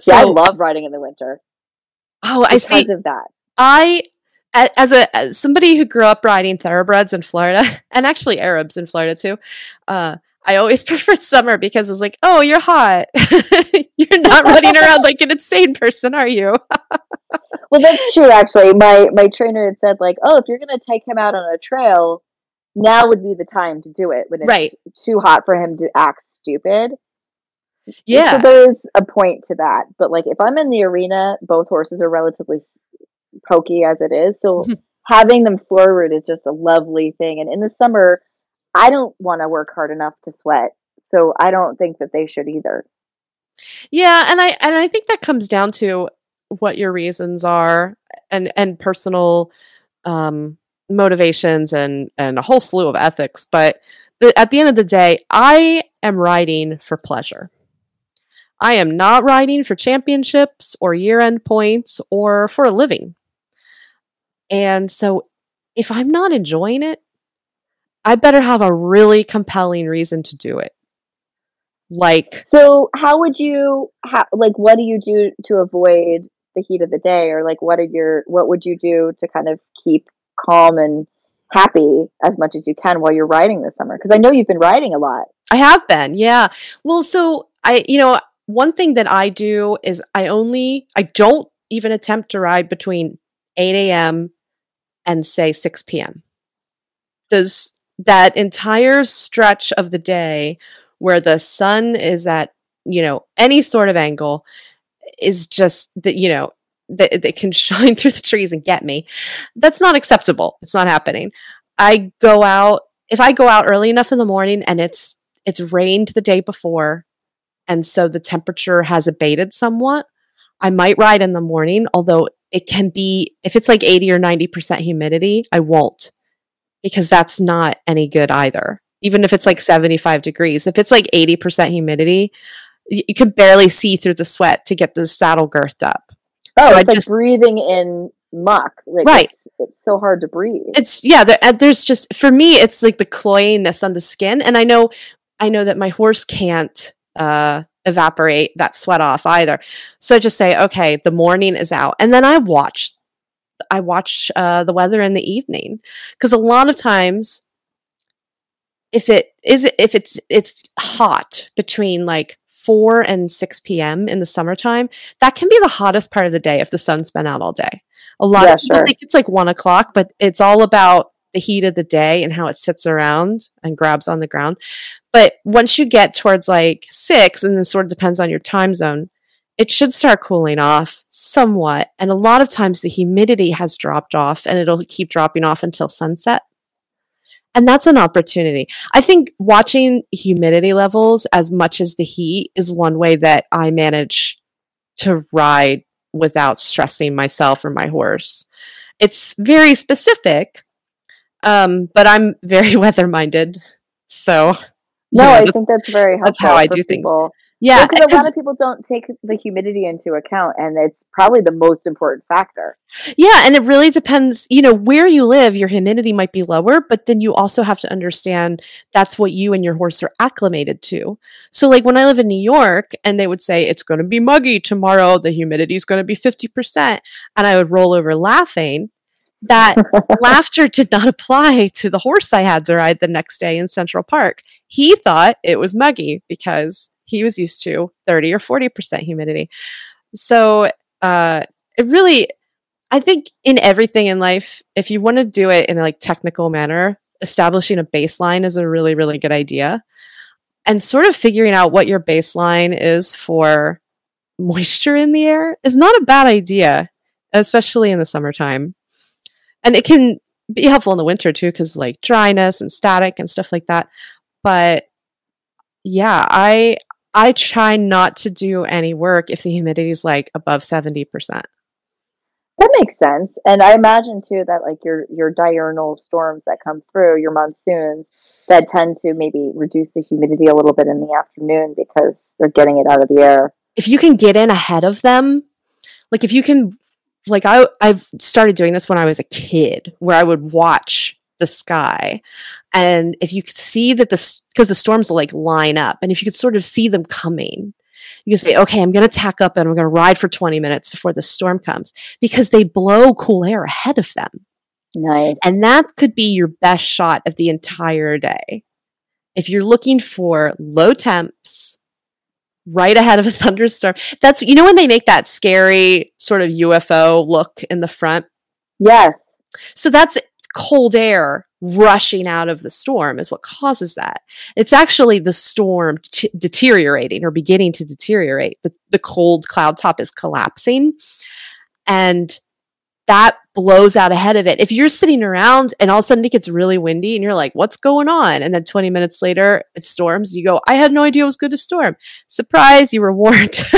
[SPEAKER 4] so,
[SPEAKER 3] yeah, I love riding in the winter
[SPEAKER 4] oh, I see.
[SPEAKER 3] of that.
[SPEAKER 4] I as a as somebody who grew up riding thoroughbreds in Florida and actually Arabs in Florida too, uh, I always preferred summer because it's like, oh, you're hot. you're not running around like an insane person, are you?
[SPEAKER 3] Well, that's true. Actually, my my trainer had said like, oh, if you're gonna take him out on a trail, now would be the time to do it when it's
[SPEAKER 4] Right.
[SPEAKER 3] too hot for him to act stupid.
[SPEAKER 4] Yeah.
[SPEAKER 3] So there is a point to that. But like, if I'm in the arena, both horses are relatively pokey as it is. So having them forward is just a lovely thing. And in the summer, I don't want to work hard enough to sweat. So I don't think that they should either.
[SPEAKER 4] Yeah, and I and I think that comes down to what your reasons are and and personal um motivations and and a whole slew of ethics, but the, at the end of the day, I am riding for pleasure. I am not riding for championships or year-end points or for a living. And so if I'm not enjoying it, I better have a really compelling reason to do it. Like
[SPEAKER 3] So how would you how like what do you do to avoid the heat of the day or like what are your what would you do to kind of keep calm and happy as much as you can while you're riding this summer? Because I know you've been riding a lot.
[SPEAKER 4] I have been, yeah. Well, so I, you know, one thing that I do is I only, I don't even attempt to ride between 8 a.m. and say 6 p.m. Does that entire stretch of the day where the sun is at, you know, any sort of angle is just that, you know, that, that can shine through the trees and get me. That's not acceptable. It's not happening. I go out if I go out early enough in the morning and it's it's rained the day before and so the temperature has abated somewhat, I might ride in the morning, although it can be if it's like 80 or 90% humidity, I won't because that's not any good either. Even if it's like 75 degrees, if it's like 80% humidity, you can barely see through the sweat to get the saddle girthed up.
[SPEAKER 3] Oh,
[SPEAKER 4] So I
[SPEAKER 3] it's like
[SPEAKER 4] just-
[SPEAKER 3] breathing in muck. Like,
[SPEAKER 4] Right.
[SPEAKER 3] It's, it's so hard to breathe.
[SPEAKER 4] it's yeah there, uh, there's just for me it's like the cloyiness on the skin and i know i know that my horse can't uh evaporate that sweat off either so i just say okay the morning is out and then i watch i watch uh the weather in the evening because a lot of times if it is if it's it's hot between like 4 and 6 p.m. in the summertime that can be the hottest part of the day if the sun's been out all day a lot
[SPEAKER 3] Yeah,
[SPEAKER 4] of people
[SPEAKER 3] sure.
[SPEAKER 4] think it's like one o'clock, but it's all about the heat of the day and how it sits around and grabs on the ground. But once you get towards like six, and then sort of depends on your time zone, it should start cooling off somewhat. And a lot of times the humidity has dropped off and it'll keep dropping off until sunset. And that's an opportunity. I think watching humidity levels as much as the heat is one way that I manage to ride without stressing myself or my horse. It's very specific, um, but I'm very weather minded. So,
[SPEAKER 3] no,
[SPEAKER 4] yeah,
[SPEAKER 3] I think that's very helpful.
[SPEAKER 4] that's how I do things. Yeah,
[SPEAKER 3] because a lot of people don't take the humidity into account, and it's probably the most important factor.
[SPEAKER 4] yeah, and it really depends. You know, where you live, your humidity might be lower, but then you also have to understand that's what you and your horse are acclimated to. So, like when I live in New York, and they would say it's going to be muggy tomorrow, the humidity is going to be fifty percent, and I would roll over laughing. That laughter did not apply to the horse I had to ride the next day in Central Park. He thought it was muggy because he was used to 30 or 40% humidity. So, uh, it really, I think in everything in life, if you want to do it in a like technical manner, establishing a baseline is a really, really good idea. And sort of figuring out what your baseline is for moisture in the air is not a bad idea, especially in the summertime and it can be helpful in the winter too because like dryness and static and stuff like that but yeah i i try not to do any work if the humidity is like above 70%
[SPEAKER 3] That makes sense, and I imagine too that like your your diurnal storms that come through, your monsoons, that tend to maybe reduce the humidity a little bit in the afternoon because they're getting it out of the air.
[SPEAKER 4] if you can get in ahead of them like if you can like i i've started doing this when i was a kid where i would watch the sky and if you could see that the because the storms will like line up and if you could sort of see them coming you can say okay i'm going to tack up and i'm going to ride for 20 minutes before the storm comes because they blow cool air ahead of them
[SPEAKER 3] Nice.
[SPEAKER 4] and that could be your best shot of the entire day. If you're looking for low temps right ahead of a thunderstorm, that's, you know, when they make that scary sort of UFO look in the front.
[SPEAKER 3] Yes.
[SPEAKER 4] So that's cold air rushing out of the storm, is what causes that. It's actually the storm t- deteriorating or beginning to deteriorate. The, the cold cloud top is collapsing. And that blows out ahead of it. If you're sitting around and all of a sudden it gets really windy and you're like, what's going on? And then 20 minutes later it storms, you go, I had no idea it was going to storm. Surprise, you were warned.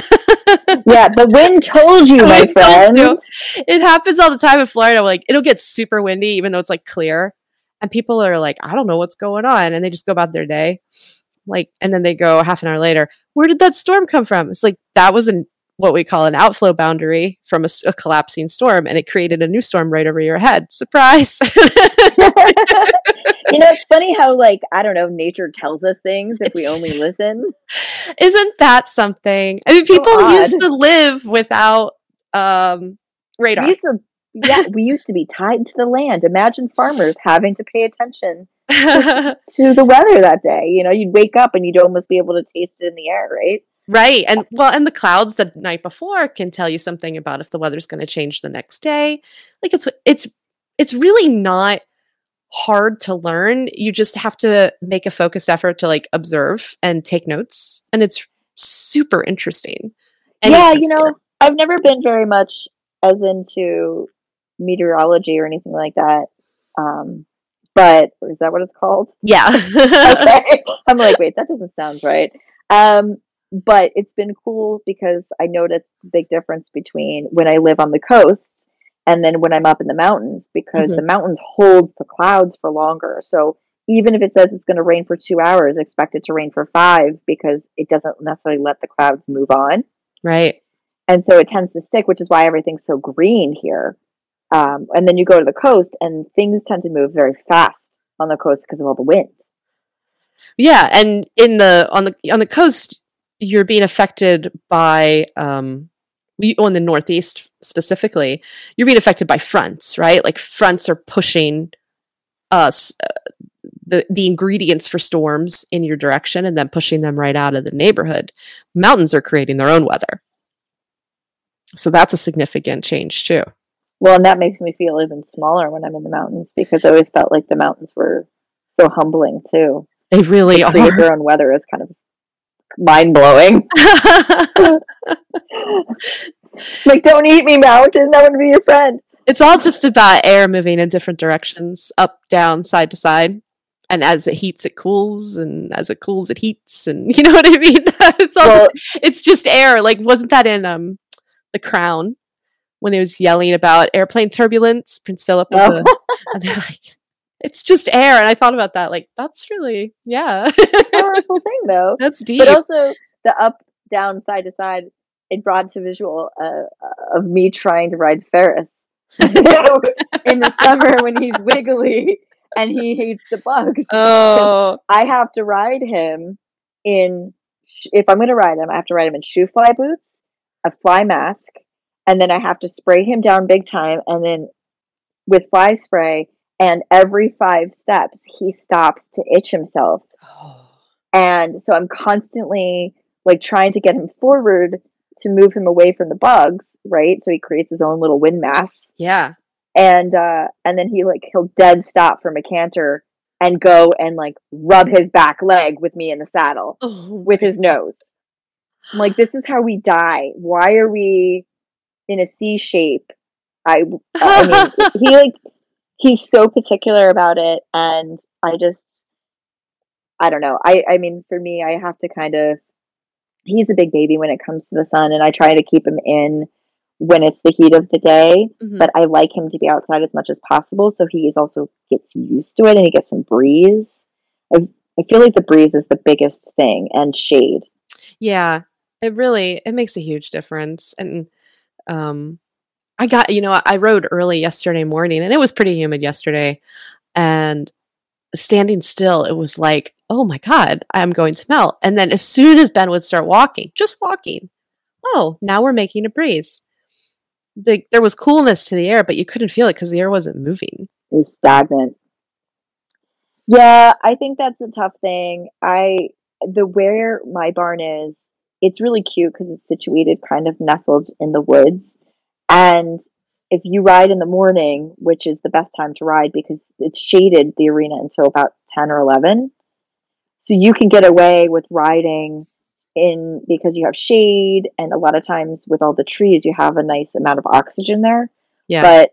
[SPEAKER 3] Yeah, the wind told you,
[SPEAKER 4] The
[SPEAKER 3] my friend.
[SPEAKER 4] you. it happens all the time in Florida. Like it'll get super windy, even though it's like clear. And people are like, I don't know what's going on. And they just go about their day. Like, and then they go half an hour later, where did that storm come from? It's like that was an what we call an outflow boundary from a collapsing storm, and it created a new storm right over your head. Surprise!
[SPEAKER 3] you know, it's funny how like I don't know, nature tells us things if we only listen.
[SPEAKER 4] Isn't that something? I mean,
[SPEAKER 3] So
[SPEAKER 4] people used to live without um, radar.
[SPEAKER 3] We used to yeah, we used to be tied to the land. Imagine farmers having to pay attention to the weather that day. You know, you'd wake up and you'd almost be able to taste it in the air, right?
[SPEAKER 4] Right. And well, and the clouds the night before can tell you something about if the weather's going to change the next day. Like it's it's it's really not hard to learn. You just have to make a focused effort to like observe and take notes. And it's super interesting.
[SPEAKER 3] yeah, you know, I've never been very much as into meteorology or anything like that. Um, but is that what it's called?
[SPEAKER 4] Yeah.
[SPEAKER 3] okay. I'm like, wait, that doesn't sound right. Um, but it's been cool because I noticed the big difference between when I live on the coast and then when I'm up in the mountains because
[SPEAKER 4] Mhm.
[SPEAKER 3] the mountains hold the clouds for longer. So even if it says it's going to rain for two hours, expect it to rain for five because it doesn't necessarily let the clouds move on.
[SPEAKER 4] right.
[SPEAKER 3] And so it tends to stick, which is why everything's so green here. Um, and then you go to the coast and things tend to move very fast on the coast because of all the wind.
[SPEAKER 4] Yeah, and in the on the on the coast, you're being affected by um we on the northeast specifically, you're being affected by fronts, right? Like fronts are pushing us uh, the the ingredients for storms in your direction and then pushing them right out of the neighborhood. Mountains are creating their own weather. So that's a significant change too.
[SPEAKER 3] Well, and that makes me feel even smaller when I'm in the mountains because I always felt like the mountains were so humbling too.
[SPEAKER 4] They really are.
[SPEAKER 3] their own weather is kind of mind blowing. like, don't eat me, mountain. That would be your friend.
[SPEAKER 4] It's all just about air moving in different directions, up, down, side to side. And as it heats, it cools, and as it cools, it heats, and you know what I mean. it's all
[SPEAKER 3] Well,
[SPEAKER 4] just, it's just air. Like wasn't that in um the Crown when he was yelling about airplane turbulence? Prince Philip was
[SPEAKER 3] Oh.
[SPEAKER 4] a, and they're like, it's just air. And I thought about that. Like that's really yeah,
[SPEAKER 3] powerful thing though.
[SPEAKER 4] that's deep.
[SPEAKER 3] But also the up, down, side to side. It brought to visual uh, of me trying to ride Ferris in the summer when he's wiggly and he hates the bugs.
[SPEAKER 4] oh,
[SPEAKER 3] I have to ride him in if I'm going to ride him, I have to ride him in Shoo Fly boots, a fly mask, and then I have to spray him down big time and then with fly spray and every 5 steps he stops to itch himself. And so I'm constantly like trying to get him forward to move him away from the bugs, right? So he creates his own little wind mass
[SPEAKER 4] yeah.
[SPEAKER 3] and uh and then he like he'll dead stop from a canter and go and like rub his back leg with me in the saddle
[SPEAKER 4] Oh,
[SPEAKER 3] with his nose. I'm like, this is how we die. Why are we in a C shape? I I mean he like he's so particular about it and I just I don't know. I I mean for me I have to kind of he's a big baby when it comes to the sun and I try to keep him in when it's the heat of the day
[SPEAKER 4] Mhm.
[SPEAKER 3] but I like him to be outside as much as possible so he is also gets used to it and he gets some breeze. I I feel like the breeze is the biggest thing and shade.
[SPEAKER 4] Yeah, it really it makes a huge difference. And um I got, you know, I rode early yesterday morning and it was pretty humid yesterday. And standing still, it was like, oh my God, I'm going to melt. And then as soon as Ben would start walking, just walking, oh, now we're making a breeze. The, there was coolness to the air, but you couldn't feel it because the air wasn't moving.
[SPEAKER 3] is stagnant. Yeah, I think that's a tough thing. I the where my barn is, it's really cute because it's situated kind of nestled in the woods. And if you ride in the morning, which is the best time to ride because it's shaded the arena until about 10 or 11. So you can get away with riding in because you have shade and a lot of times with all the trees you have a nice amount of oxygen there
[SPEAKER 4] Yeah.
[SPEAKER 3] but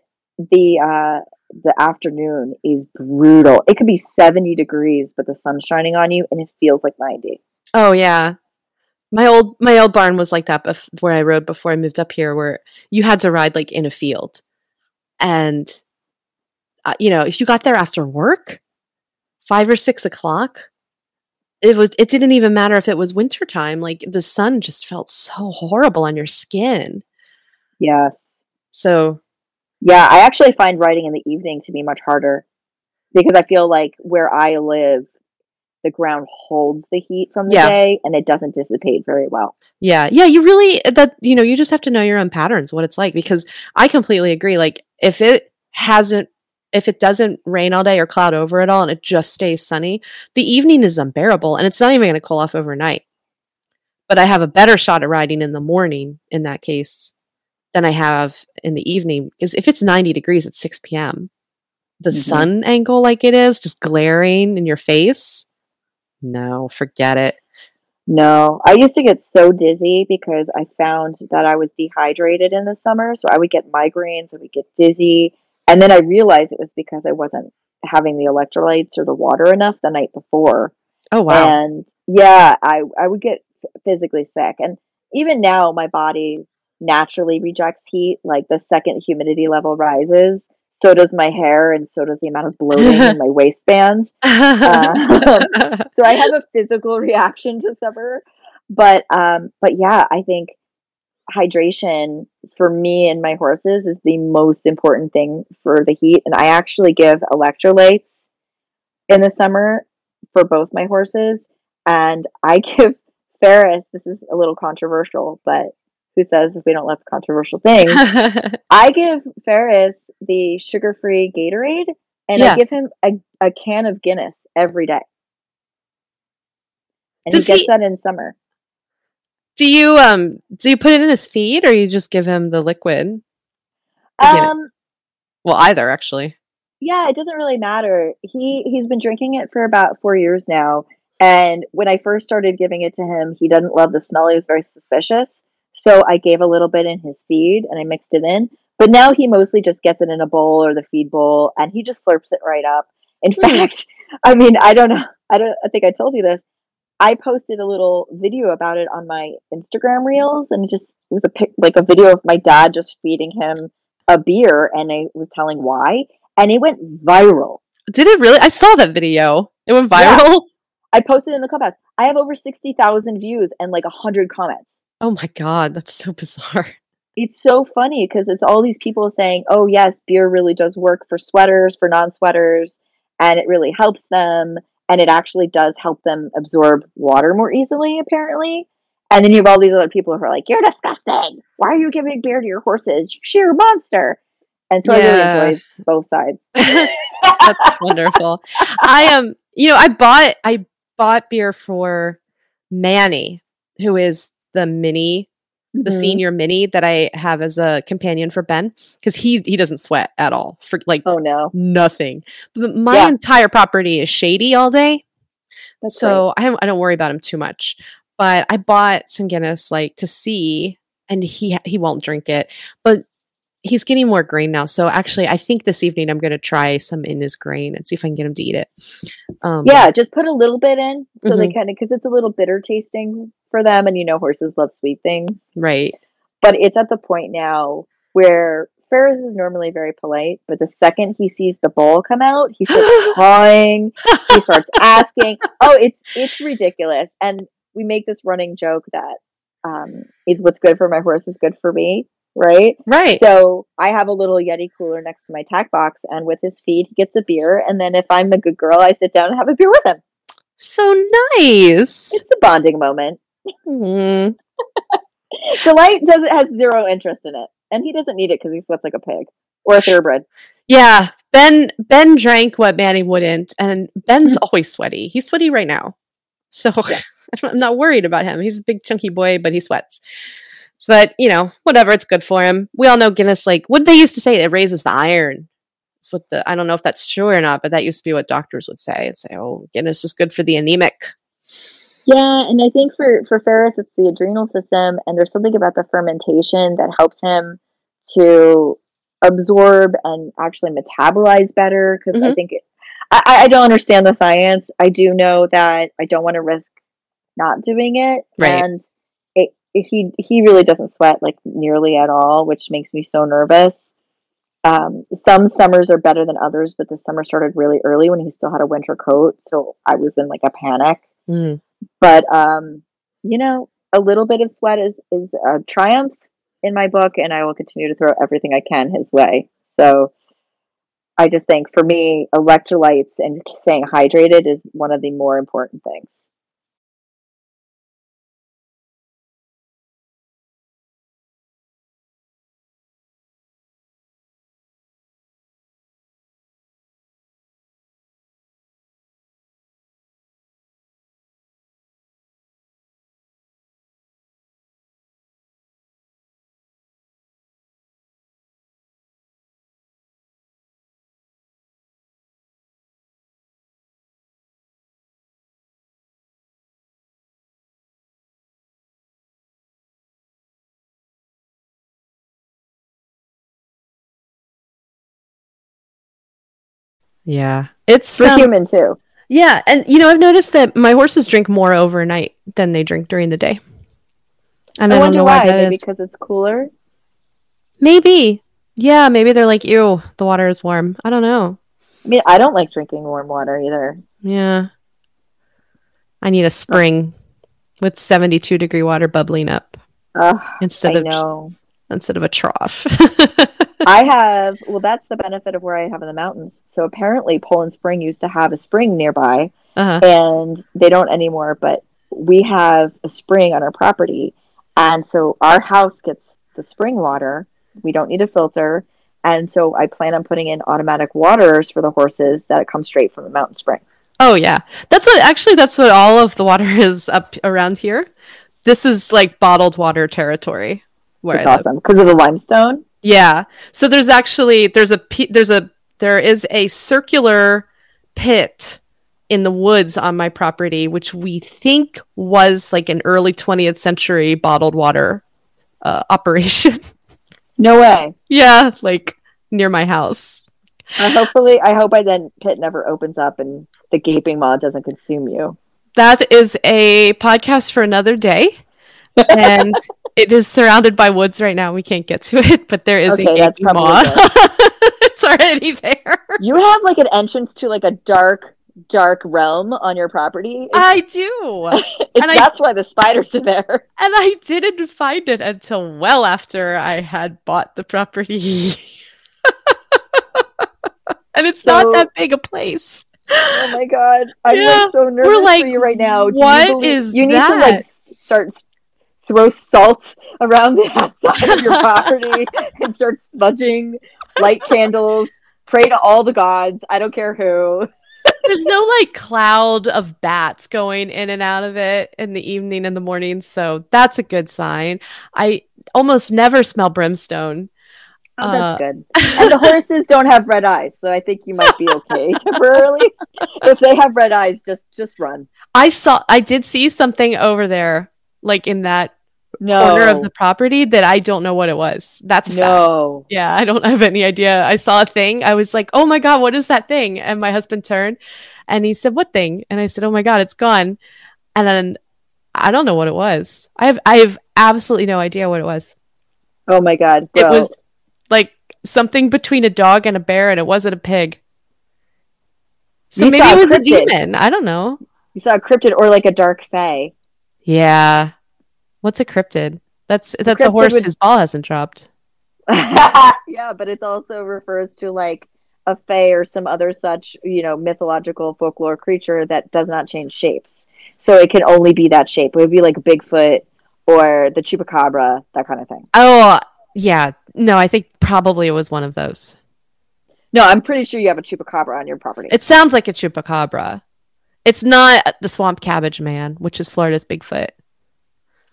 [SPEAKER 3] the uh the afternoon is brutal it could be 70 degrees but the sun's shining on you and it feels like 90
[SPEAKER 4] Oh yeah. My old my old barn was like that bef- where I rode before I moved up here where you had to ride like in a field. And uh, you know, if you got there after work, 5 or 6 o'clock, it was it didn't even matter if it was winter time like the sun just felt so horrible on your skin.
[SPEAKER 3] yeah
[SPEAKER 4] So,
[SPEAKER 3] yeah i actually find riding in the evening to be much harder because i feel like where i live the ground holds the heat from the
[SPEAKER 4] Yeah.
[SPEAKER 3] day and it doesn't dissipate very well.
[SPEAKER 4] Yeah, yeah, you really that you know, you just have to know your own patterns, what it's like because I completely agree. Like if it hasn't if it doesn't rain all day or cloud over at all and it just stays sunny, the evening is unbearable and it's not even going to cool off overnight. But I have a better shot at riding in the morning in that case than I have in the evening because if it's 90 degrees at 6 p.m., the
[SPEAKER 3] Mhm.
[SPEAKER 4] sun angle like it is just glaring in your face, no, forget it.
[SPEAKER 3] No, I used to get so dizzy because I found that I was dehydrated in the summer. So I would get migraines, I would get dizzy. And then I realized it was because I wasn't having the electrolytes or the water enough the night before.
[SPEAKER 4] Oh wow.
[SPEAKER 3] And yeah, I, I would get physically sick. And even now, my body naturally rejects heat. Like the second humidity level rises, so does my hair, and so does the amount of bloating in my waistband. uh, so I have a physical reaction to summer. But um, but yeah, I think hydration for me and my horses is the most important thing for the heat. And I actually give electrolytes in the summer for both my horses. And I give Ferris, this is a little controversial, but who says if we don't love controversial things? I give Ferris the sugar free Gatorade and
[SPEAKER 4] Yeah.
[SPEAKER 3] I give him a, a can of Guinness every day. And
[SPEAKER 4] Does
[SPEAKER 3] he gets
[SPEAKER 4] he-
[SPEAKER 3] that in summer.
[SPEAKER 4] do you um do you put it in his feed or you just give him the liquid?
[SPEAKER 3] Um,
[SPEAKER 4] Well, either actually.
[SPEAKER 3] yeah, it doesn't really matter. He he's been drinking it for about four years now. And when I first started giving it to him, he doesn't love the smell. He was very suspicious. So I gave a little bit in his feed and I mixed it in. But now he mostly just gets it in a bowl or the feed bowl and he just slurps it right up. In
[SPEAKER 4] Hmm.
[SPEAKER 3] fact, I mean, I don't know. I don't I think I told you this. I posted a little video about it on my Instagram reels and it just was a pic, like a video of my dad just feeding him a beer and I was telling why and it went viral.
[SPEAKER 4] Did it really? I saw that video. It went
[SPEAKER 3] Yeah.
[SPEAKER 4] viral.
[SPEAKER 3] I posted in the clubhouse. I have over 60,000 views and like 100 comments.
[SPEAKER 4] Oh my god, that's so bizarre.
[SPEAKER 3] It's so funny because it's all these people saying, oh, yes, beer really does work for sweaters, for non sweaters, and it really helps them. And it actually does help them absorb water more easily, apparently. And then you have all these other people who are like, you're disgusting. Why are you giving beer to your horses? You sheer monster. And so I really enjoy both sides.
[SPEAKER 4] That's wonderful. I um, you know, I bought I bought beer for Manny, who is the mini, the
[SPEAKER 3] Mhm.
[SPEAKER 4] senior mini that I have as a companion for Ben, because he he doesn't sweat at all for like
[SPEAKER 3] Oh, no.
[SPEAKER 4] nothing. But my
[SPEAKER 3] Yeah.
[SPEAKER 4] entire property is shady all day,
[SPEAKER 3] That's
[SPEAKER 4] so I don't- I don't worry about him too much. But I bought some Guinness like to see, and he he won't drink it, but he's getting more grain now. So actually, I think this evening I'm going to try some in his grain and see if I can get him to eat it. Um,
[SPEAKER 3] Yeah, just put a little bit in so they
[SPEAKER 4] Mhm.
[SPEAKER 3] kind of because it's a little bitter tasting for them, and you know horses love sweet things.
[SPEAKER 4] right.
[SPEAKER 3] But it's at the point now where Ferris is normally very polite, but the second he sees the bowl come out, he starts crying. He starts asking. Oh, it's it's ridiculous, and we make this running joke that um, is what's good for my horse is good for me, right?
[SPEAKER 4] right.
[SPEAKER 3] So I have a little Yeti cooler next to my tack box, and with his feed, he gets a beer. And then if I'm a good girl, I sit down and have a beer with him.
[SPEAKER 4] So nice.
[SPEAKER 3] It's a bonding moment.
[SPEAKER 4] Mm.
[SPEAKER 3] Delight doesn't has zero interest in it, and he doesn't need it because he sweats like a pig or a thoroughbred.
[SPEAKER 4] Yeah, Ben Ben drank what Manny wouldn't, and Ben's
[SPEAKER 3] Mm.
[SPEAKER 4] always sweaty. He's sweaty right now, so
[SPEAKER 3] Yeah.
[SPEAKER 4] I'm not worried about him. He's a big chunky boy, but he sweats. So, but you know, whatever, it's good for him. We all know Guinness. Like what they used to say, it raises the iron. It's what the I don't know if that's true or not, but that used to be what doctors would say. Say, oh, Guinness is good for the anemic.
[SPEAKER 3] Yeah, and I think for for Ferris, it's the adrenal system, and there's something about the fermentation that helps him to absorb and actually metabolize better. Because I
[SPEAKER 4] Mhm.
[SPEAKER 3] think it, I, I don't understand the science. I do know that I don't want to risk not doing it,
[SPEAKER 4] Right.
[SPEAKER 3] and it, it, he he really doesn't sweat like nearly at all, which makes me so nervous. Um, some summers are better than others, but the summer started really early when he still had a winter coat, so I was in like a panic
[SPEAKER 4] Mm.
[SPEAKER 3] But um you know a little bit of sweat is is a triumph in my book and i will continue to throw everything i can his way so I just think for me, electrolytes and staying hydrated is one of the more important things.
[SPEAKER 4] Yeah. It's
[SPEAKER 3] For
[SPEAKER 4] um,
[SPEAKER 3] human too.
[SPEAKER 4] yeah, and you know, I've noticed that my horses drink more overnight than they drink during the day. And I,
[SPEAKER 3] I
[SPEAKER 4] don't
[SPEAKER 3] wonder
[SPEAKER 4] know
[SPEAKER 3] why.
[SPEAKER 4] why that
[SPEAKER 3] Maybe
[SPEAKER 4] is.
[SPEAKER 3] because it's cooler.
[SPEAKER 4] Maybe. Yeah, maybe they're like, ew, the water is warm. I don't know.
[SPEAKER 3] I mean, I don't like drinking warm water either.
[SPEAKER 4] Yeah. I need a spring with 72 degree water bubbling up
[SPEAKER 3] Ugh,
[SPEAKER 4] instead
[SPEAKER 3] I
[SPEAKER 4] of
[SPEAKER 3] know.
[SPEAKER 4] instead of a trough.
[SPEAKER 3] I have, well, that's the benefit of where I have in the mountains. So apparently, Poland Spring used to have a spring nearby,
[SPEAKER 4] uh-huh.
[SPEAKER 3] and they don't anymore, but we have a spring on our property. And so our house gets the spring water. We don't need a filter. And so I plan on putting in automatic waters for the horses that come straight from the mountain spring.
[SPEAKER 4] Oh yeah. That's what actually that's what all of the water is up around here. This is like bottled water territory where
[SPEAKER 3] It's
[SPEAKER 4] I
[SPEAKER 3] awesome because of the limestone.
[SPEAKER 4] Yeah. So there's actually there's a there's a there is a circular pit in the woods on my property which we think was like an early 20th century bottled water uh, operation.
[SPEAKER 3] No way.
[SPEAKER 4] yeah, like near my house.
[SPEAKER 3] Uh, hopefully, I hope I then pit never opens up and the gaping maw doesn't consume you.
[SPEAKER 4] That is a podcast for another day. And it is surrounded by woods right now. We can't get to it, but there is
[SPEAKER 3] Okay,
[SPEAKER 4] a maw. it's already there.
[SPEAKER 3] You have like an entrance to like a dark, dark realm on your property. It's,
[SPEAKER 4] I do. and I-
[SPEAKER 3] that's why the spiders are there.
[SPEAKER 4] And I didn't find it until well after I had bought the property. and it's
[SPEAKER 3] So-
[SPEAKER 4] not that big a place.
[SPEAKER 3] Oh my god, I'm
[SPEAKER 4] Yeah,
[SPEAKER 3] like so nervous
[SPEAKER 4] like,
[SPEAKER 3] for you right now. Do
[SPEAKER 4] what
[SPEAKER 3] you believe-
[SPEAKER 4] is
[SPEAKER 3] you need to like start throw salt around the outside of your property and start smudging, light candles, pray to all the gods. I don't care who.
[SPEAKER 4] There's no like cloud of bats going in and out of it in the evening and the morning, so that's a good sign. I almost never smell brimstone.
[SPEAKER 3] Oh,
[SPEAKER 4] Uh,
[SPEAKER 3] that's good. And the horses don't have red eyes, so I think you might be okay temporarily. if they have red eyes, just just run.
[SPEAKER 4] I saw I did see something over there like in that
[SPEAKER 3] No,
[SPEAKER 4] corner of the property that I don't know what it was. That's a fact.
[SPEAKER 3] no.
[SPEAKER 4] Yeah, I don't have any idea. I saw a thing. I was like, "Oh my god, what is that thing?" And my husband turned and he said, "What thing?" And I said, "Oh my god, it's gone." And then I don't know what it was. I have I have absolutely no idea what it was.
[SPEAKER 3] Oh my god,
[SPEAKER 4] It was like something between a dog and a bear and it wasn't a pig. So
[SPEAKER 3] You
[SPEAKER 4] maybe it was a
[SPEAKER 3] cryptid.
[SPEAKER 4] demon. I don't know.
[SPEAKER 3] you saw a cryptid or like a dark fae.
[SPEAKER 4] Yeah. What's a cryptid? That's that's a horse
[SPEAKER 3] would-
[SPEAKER 4] whose ball hasn't dropped.
[SPEAKER 3] yeah, but it also refers to like a fae or some other such, you know, mythological folklore creature that does not change shapes. So it can only be that shape. It would be like Bigfoot or the chupacabra, that kind of thing.
[SPEAKER 4] Oh, yeah. No, I think probably it was one of those.
[SPEAKER 3] No, I'm pretty sure you have a chupacabra on your property.
[SPEAKER 4] It sounds like a chupacabra. It's not the swamp cabbage man, which is Florida's Bigfoot.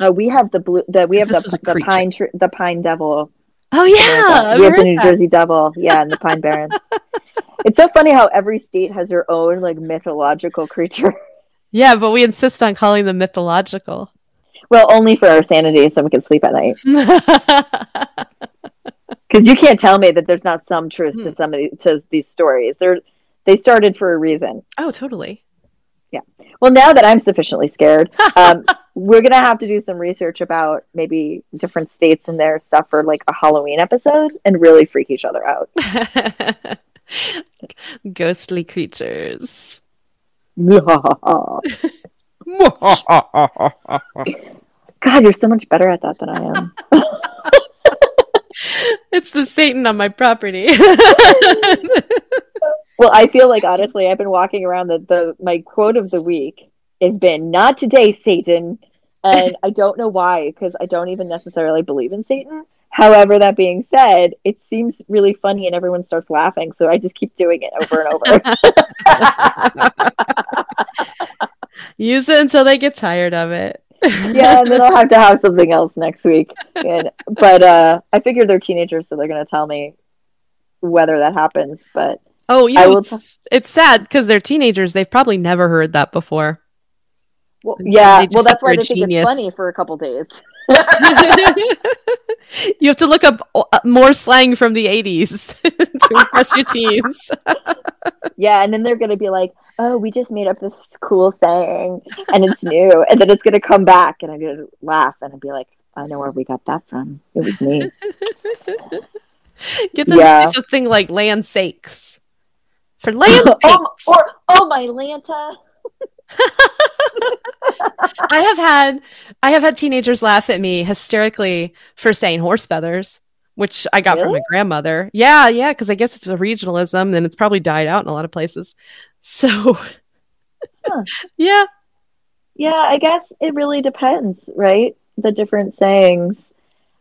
[SPEAKER 3] Uh, we have the blue. The, we have the, the pine the pine devil.
[SPEAKER 4] Oh yeah,
[SPEAKER 3] we
[SPEAKER 4] I've
[SPEAKER 3] the New
[SPEAKER 4] that.
[SPEAKER 3] Jersey devil. Yeah, and the pine barrens. it's so funny how every state has their own like mythological creature.
[SPEAKER 4] Yeah, but we insist on calling them mythological.
[SPEAKER 3] well, only for our sanity, so we can sleep at night. Because you can't tell me that there's not some truth
[SPEAKER 4] Hmm.
[SPEAKER 3] to some of these, to these stories. They're they started for a reason.
[SPEAKER 4] oh, totally. Yeah.
[SPEAKER 3] Well, now that I'm sufficiently scared, um, we're gonna have to do some research about maybe different states and their stuff for like a Halloween episode and really freak each other out.
[SPEAKER 4] Ghostly creatures.
[SPEAKER 3] God, you're so much better at that than I am.
[SPEAKER 4] it's the Satan on my property.
[SPEAKER 3] Well, I feel like honestly, I've been walking around the, the my quote of the week has been "Not today, Satan," and I don't know why because I don't even necessarily believe in Satan. However, that being said, it seems really funny and everyone starts laughing, so I just keep doing it over and over.
[SPEAKER 4] Use it until they get tired of it.
[SPEAKER 3] yeah, and then I'll have to have something else next week. And, but uh, I figure they're teenagers, so they're going to tell me whether that happens. But
[SPEAKER 4] Oh, you know,
[SPEAKER 3] will
[SPEAKER 4] it's, it's sad because they're teenagers. They've probably never heard that before.
[SPEAKER 3] Well, yeah, well, that's why they think
[SPEAKER 4] genius.
[SPEAKER 3] it's funny for a couple days.
[SPEAKER 4] you have to look up uh, more slang from the 80s to impress your teens.
[SPEAKER 3] Yeah, and then they're gonna be like, "Oh, we just made up this cool saying, and it's new," and then it's gonna come back, and I'm gonna laugh, and I'd be like, "I know where we got that from. It was me."
[SPEAKER 4] Get them
[SPEAKER 3] Yeah.
[SPEAKER 4] to something like land sakes. For land sakes.
[SPEAKER 3] oh, or oh my Lanta.
[SPEAKER 4] I have had I have had teenagers laugh at me hysterically for saying horse feathers, which I got from my grandmother. Yeah, yeah, because I guess it's a regionalism and it's probably died out in a lot of places. So
[SPEAKER 3] Huh.
[SPEAKER 4] yeah.
[SPEAKER 3] Yeah, I guess it really depends, right? The different sayings.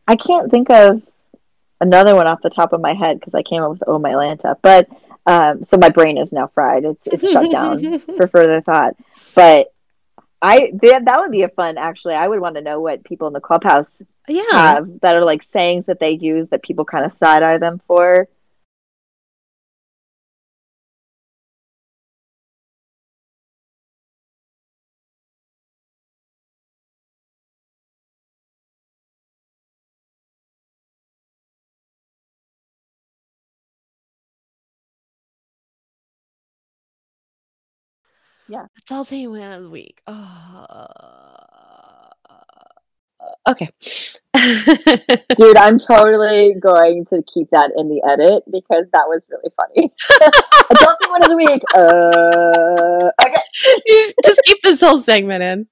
[SPEAKER 3] I can't think of another one off the top of my head because I came up with "Oh my Lanta," but um, so my brain is now fried. It's it's shut down for further thought. But I that that would be a fun. Actually, I would want to know what people in the clubhouse
[SPEAKER 4] Yeah.
[SPEAKER 3] have that are like sayings that they use that people kind of side eye them for.
[SPEAKER 4] That's all you win of the week. Oh. Okay.
[SPEAKER 3] Dude, I'm totally going to keep that in the edit because that was really funny. Adulting one of the week. Uh, okay.
[SPEAKER 4] Just keep this whole segment in.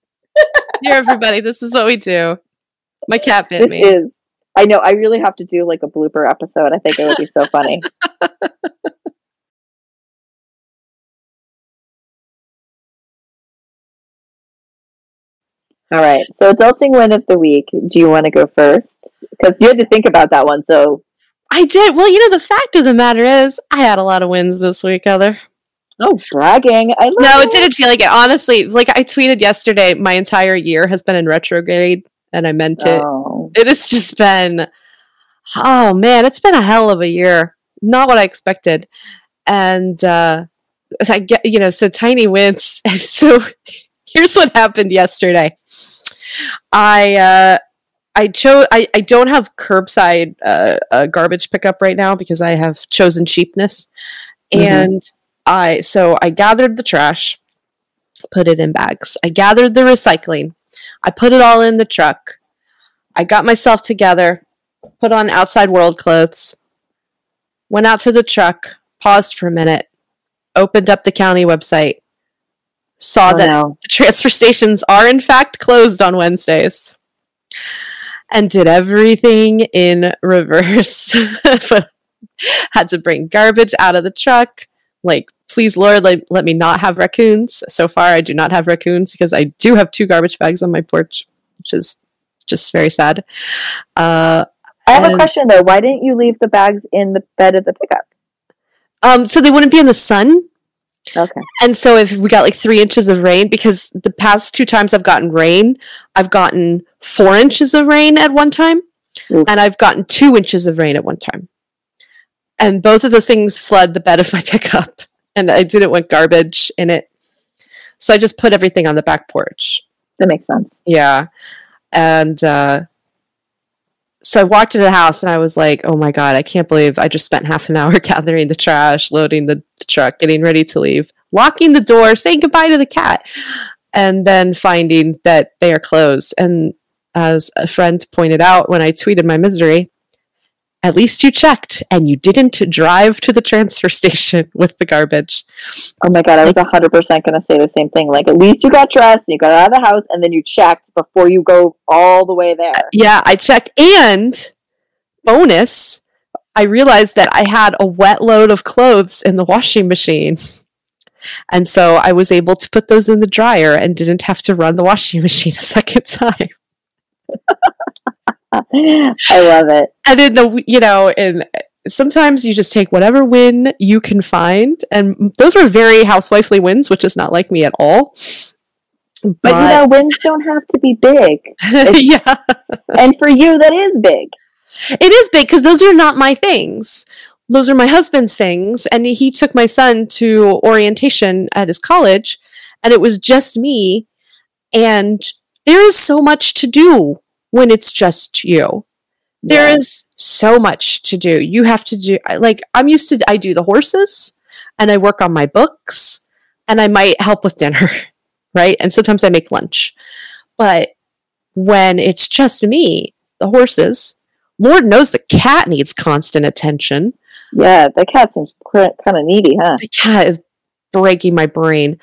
[SPEAKER 4] Here, everybody, this is what we do. My cat bit
[SPEAKER 3] This
[SPEAKER 4] me.
[SPEAKER 3] is. I know. I really have to do like a blooper episode. I think it would be so funny. All right. So, adulting win of the week. Do you want to go first? Because you had to think about that one. So,
[SPEAKER 4] I did. Well, you know, the fact of the matter is, I had a lot of wins this week, Heather.
[SPEAKER 3] oh, bragging. I
[SPEAKER 4] No, it didn't feel like it. Honestly, like I tweeted yesterday, my entire year has been in retrograde, and I meant it.
[SPEAKER 3] Oh.
[SPEAKER 4] It has just been, oh man, it's been a hell of a year. Not what I expected. And uh, I get, you know, so tiny wins. And so here's what happened yesterday. I, uh, I chose. I, I don't have curbside uh, uh, garbage pickup right now because I have chosen cheapness,
[SPEAKER 3] Mhm.
[SPEAKER 4] and I so I gathered the trash, put it in bags. I gathered the recycling, I put it all in the truck. I got myself together, put on outside world clothes, went out to the truck, paused for a minute, opened up the county website, saw
[SPEAKER 3] Oh,
[SPEAKER 4] that
[SPEAKER 3] no.
[SPEAKER 4] the transfer stations are in fact closed on Wednesdays. And did everything in reverse. Had to bring garbage out of the truck. Like, please, Lord, let, let me not have raccoons. So far, I do not have raccoons because I do have two garbage bags on my porch, which is just very sad. Uh,
[SPEAKER 3] I have a question though. Why didn't you leave the bags in the bed of the pickup?
[SPEAKER 4] um, so they wouldn't be in the sun.
[SPEAKER 3] Okay.
[SPEAKER 4] And so if we got like three inches of rain, because the past two times I've gotten rain, I've gotten four inches of rain at one time,
[SPEAKER 3] Oof.
[SPEAKER 4] and I've gotten two inches of rain at one time. And both of those things flood the bed of my pickup, and I didn't want garbage in it. So I just put everything on the back porch.
[SPEAKER 3] That makes sense.
[SPEAKER 4] Yeah. And uh, so I walked into the house and I was like, oh my God, I can't believe I just spent half an hour gathering the trash, loading the, the truck, getting ready to leave, locking the door, saying goodbye to the cat, and then finding that they are closed. And as a friend pointed out when I tweeted my misery, at least you checked and you didn't drive to the transfer station with the garbage.
[SPEAKER 3] Oh my god, I was hundred percent gonna say the same thing. Like at least you got dressed, and you got out of the house, and then you checked before you go all the way there.
[SPEAKER 4] Uh, yeah, I checked. And bonus, I realized that I had a wet load of clothes in the washing machine. And so I was able to put those in the dryer and didn't have to run the washing machine a second time.
[SPEAKER 3] I love it.
[SPEAKER 4] And in the, you know, and sometimes you just take whatever win you can find. And those were very housewifely wins, which is not like me at all.
[SPEAKER 3] But, you know, wins don't have to be big.
[SPEAKER 4] yeah.
[SPEAKER 3] And for you, that is big.
[SPEAKER 4] It is big because those are not my things. Those are my husband's things. And he took my son to orientation at his college, and it was just me. And there is so much to do when it's just you. There
[SPEAKER 3] Yeah.
[SPEAKER 4] is so much to do. You have to do, like, I'm used to, I do the horses and I work on my books and I might help with dinner, right? And sometimes I make lunch. But when it's just me, the horses, Lord knows the cat needs constant attention.
[SPEAKER 3] Yeah, the cat seems kind of needy, huh?
[SPEAKER 4] The cat is breaking my brain.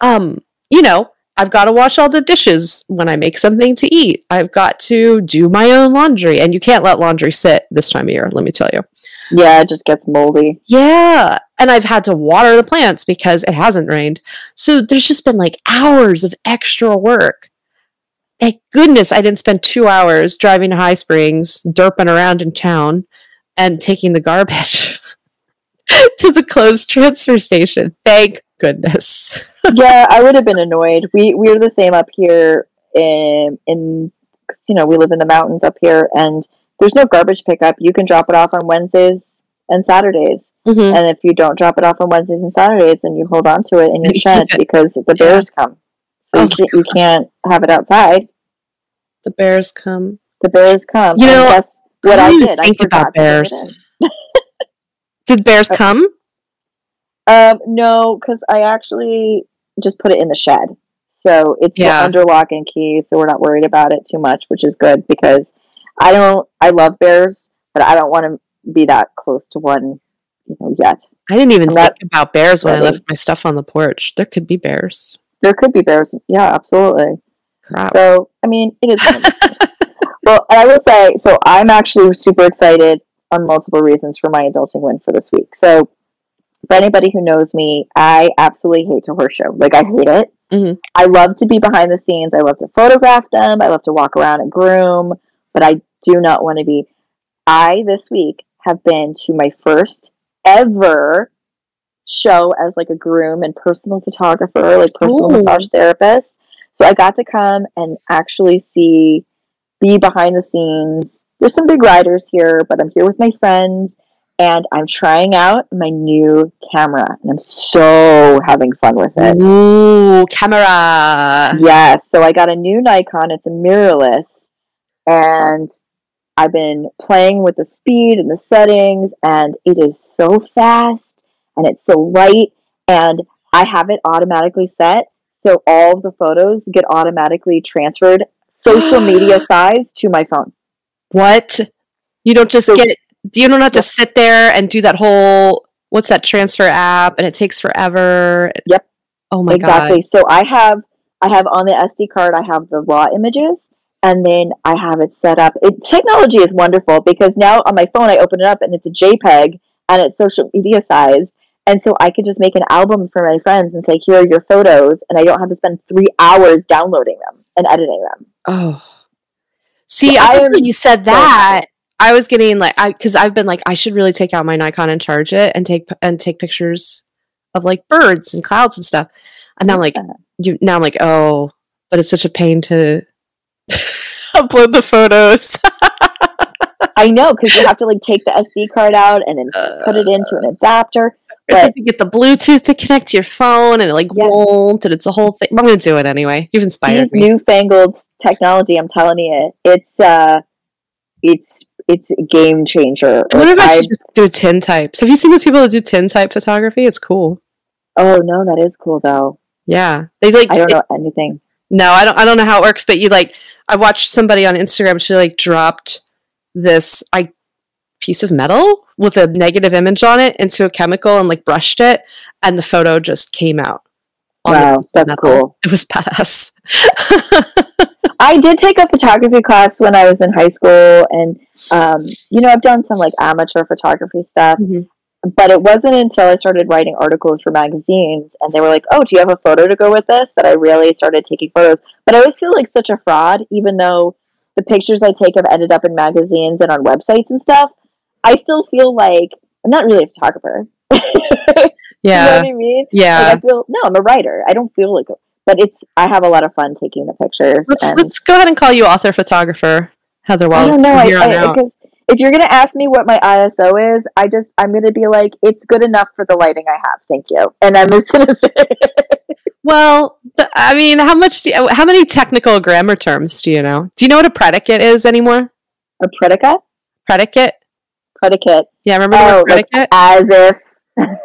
[SPEAKER 4] Um, you know, I've got to wash all the dishes when I make something to eat. I've got to do my own laundry, and you can't let laundry sit this time of year, let me tell you.
[SPEAKER 3] Yeah, it just gets moldy.
[SPEAKER 4] Yeah. And I've had to water the plants because it hasn't rained. So there's just been like hours of extra work. Thank goodness I didn't spend two hours driving to High Springs, derping around in town, and taking the garbage to the closed transfer station. Thank goodness.
[SPEAKER 3] Yeah, I would have been annoyed. We we're the same up here in in you know we live in the mountains up here, and there's no garbage pickup. You can drop it off on Wednesdays and Saturdays,
[SPEAKER 4] Mhm.
[SPEAKER 3] and if you don't drop it off on Wednesdays and Saturdays, then you hold on to it in your
[SPEAKER 4] You
[SPEAKER 3] shed because the bears come. So
[SPEAKER 4] Oh
[SPEAKER 3] you, can't, you can't have it outside.
[SPEAKER 4] The bears come.
[SPEAKER 3] The bears come.
[SPEAKER 4] You know,
[SPEAKER 3] that's what
[SPEAKER 4] I
[SPEAKER 3] I,
[SPEAKER 4] didn't think
[SPEAKER 3] I
[SPEAKER 4] about bears. Did bears
[SPEAKER 3] Uh,
[SPEAKER 4] come?
[SPEAKER 3] Um, no, because I actually just put it in the shed. So it's
[SPEAKER 4] Yeah.
[SPEAKER 3] under lock and key, so we're not worried about it too much, which is good because I don't. I love bears, but I don't want to be that close to one, you know, yet.
[SPEAKER 4] I didn't even
[SPEAKER 3] I'm
[SPEAKER 4] think about bears when I left my stuff on the porch. There could be bears.
[SPEAKER 3] There could be bears. Yeah, absolutely.
[SPEAKER 4] Crap.
[SPEAKER 3] So I mean, it is. it is. well, and I will say, so I'm actually super excited on multiple reasons for my adulting win for this week. So. For anybody who knows me, I absolutely hate to horse show. Like I hate it.
[SPEAKER 4] Mhm.
[SPEAKER 3] I love to be behind the scenes. I love to photograph them. I love to walk around and groom, but I do not want to be. I this week have been to my first ever show as like a groom and personal photographer, like personal
[SPEAKER 4] Ooh.
[SPEAKER 3] massage therapist. So I got to come and actually see, be behind the scenes. There's some big riders here, but I'm here with my friends and I'm trying out my new camera and I'm so having fun with it.
[SPEAKER 4] Ooh, camera.
[SPEAKER 3] Yes. So I got a new Nikon. It's a mirrorless. And I've been playing with the speed and the settings, and it is so fast and it's so light. And I have it automatically set. So all of the photos get automatically transferred social media size to my phone.
[SPEAKER 4] What? You don't just
[SPEAKER 3] So-
[SPEAKER 4] get you don't have to sit there and do that whole what's that transfer app and it takes forever.
[SPEAKER 3] Yep.
[SPEAKER 4] Oh my god.
[SPEAKER 3] exactly. So I have I have on the SD card I have the raw images and then I have it set up. It technology is wonderful because now on my phone I open it up and it's a JPEG and it's social media size. And so I could just make an album for my friends and say, here are your photos, and I don't have to spend three hours downloading them and editing them.
[SPEAKER 4] Oh. See,
[SPEAKER 3] So
[SPEAKER 4] I
[SPEAKER 3] I am
[SPEAKER 4] you said
[SPEAKER 3] so
[SPEAKER 4] that I was getting like I because I've been like I should really take out my Nikon and charge it and take and take pictures of like birds and clouds and stuff. And now I'm like you now I'm like, oh, but it's such a pain to upload the photos.
[SPEAKER 3] I know because you have to like take the SD card out and then put it into an adapter.
[SPEAKER 4] Because you get the Bluetooth to connect to your phone and it like
[SPEAKER 3] Yeah.
[SPEAKER 4] won't and it's a whole thing. I'm gonna do it anyway. You've inspired
[SPEAKER 3] these
[SPEAKER 4] me.
[SPEAKER 3] newfangled technology i'm telling you it's uh it's it's a game changer
[SPEAKER 4] I wonder if
[SPEAKER 3] Like,
[SPEAKER 4] I
[SPEAKER 3] I-
[SPEAKER 4] should just do tin types. Have you seen those people that do tin type photography? It's cool.
[SPEAKER 3] oh no that is cool though
[SPEAKER 4] Yeah, they like.
[SPEAKER 3] i don't know anything
[SPEAKER 4] No, I don't. I don't know how it works, but you like. I watched somebody on Instagram. She like dropped this I piece of metal with a negative image on it into a chemical and like brushed it, and the photo just came out.
[SPEAKER 2] Wow, that's cool.
[SPEAKER 4] It was badass.
[SPEAKER 3] I did take a photography class when I was in high school, and um, you know, I've done some like amateur photography stuff.
[SPEAKER 4] Mhm.
[SPEAKER 3] But it wasn't until I started writing articles for magazines, and they were like, "Oh, do you have a photo to go with this?" That I really started taking photos. But I always feel like such a fraud, even though the pictures I take have ended up in magazines and on websites and stuff. I still feel like I'm not really a photographer. you know
[SPEAKER 4] yeah.
[SPEAKER 3] what I mean?
[SPEAKER 4] Yeah.
[SPEAKER 3] Like I feel no, I'm a writer. I don't feel like, a, but it's I have a lot of fun taking the pictures.
[SPEAKER 4] Let's
[SPEAKER 3] and
[SPEAKER 4] let's go ahead and call you author photographer, Heather
[SPEAKER 3] I
[SPEAKER 4] Wallace.
[SPEAKER 3] don't know. I, I, if you're gonna ask me what my ISO is, I just I'm gonna be like, it's good enough for the lighting I have. Thank you, and I'm just gonna say.
[SPEAKER 4] Well, I mean, how much? Do you, how many technical grammar terms do you know? Do you know what a predicate is anymore?
[SPEAKER 3] a predicate.
[SPEAKER 4] Predicate.
[SPEAKER 3] Predicate,
[SPEAKER 4] Yeah, remember the
[SPEAKER 3] Oh, like-
[SPEAKER 4] predicate?
[SPEAKER 3] as if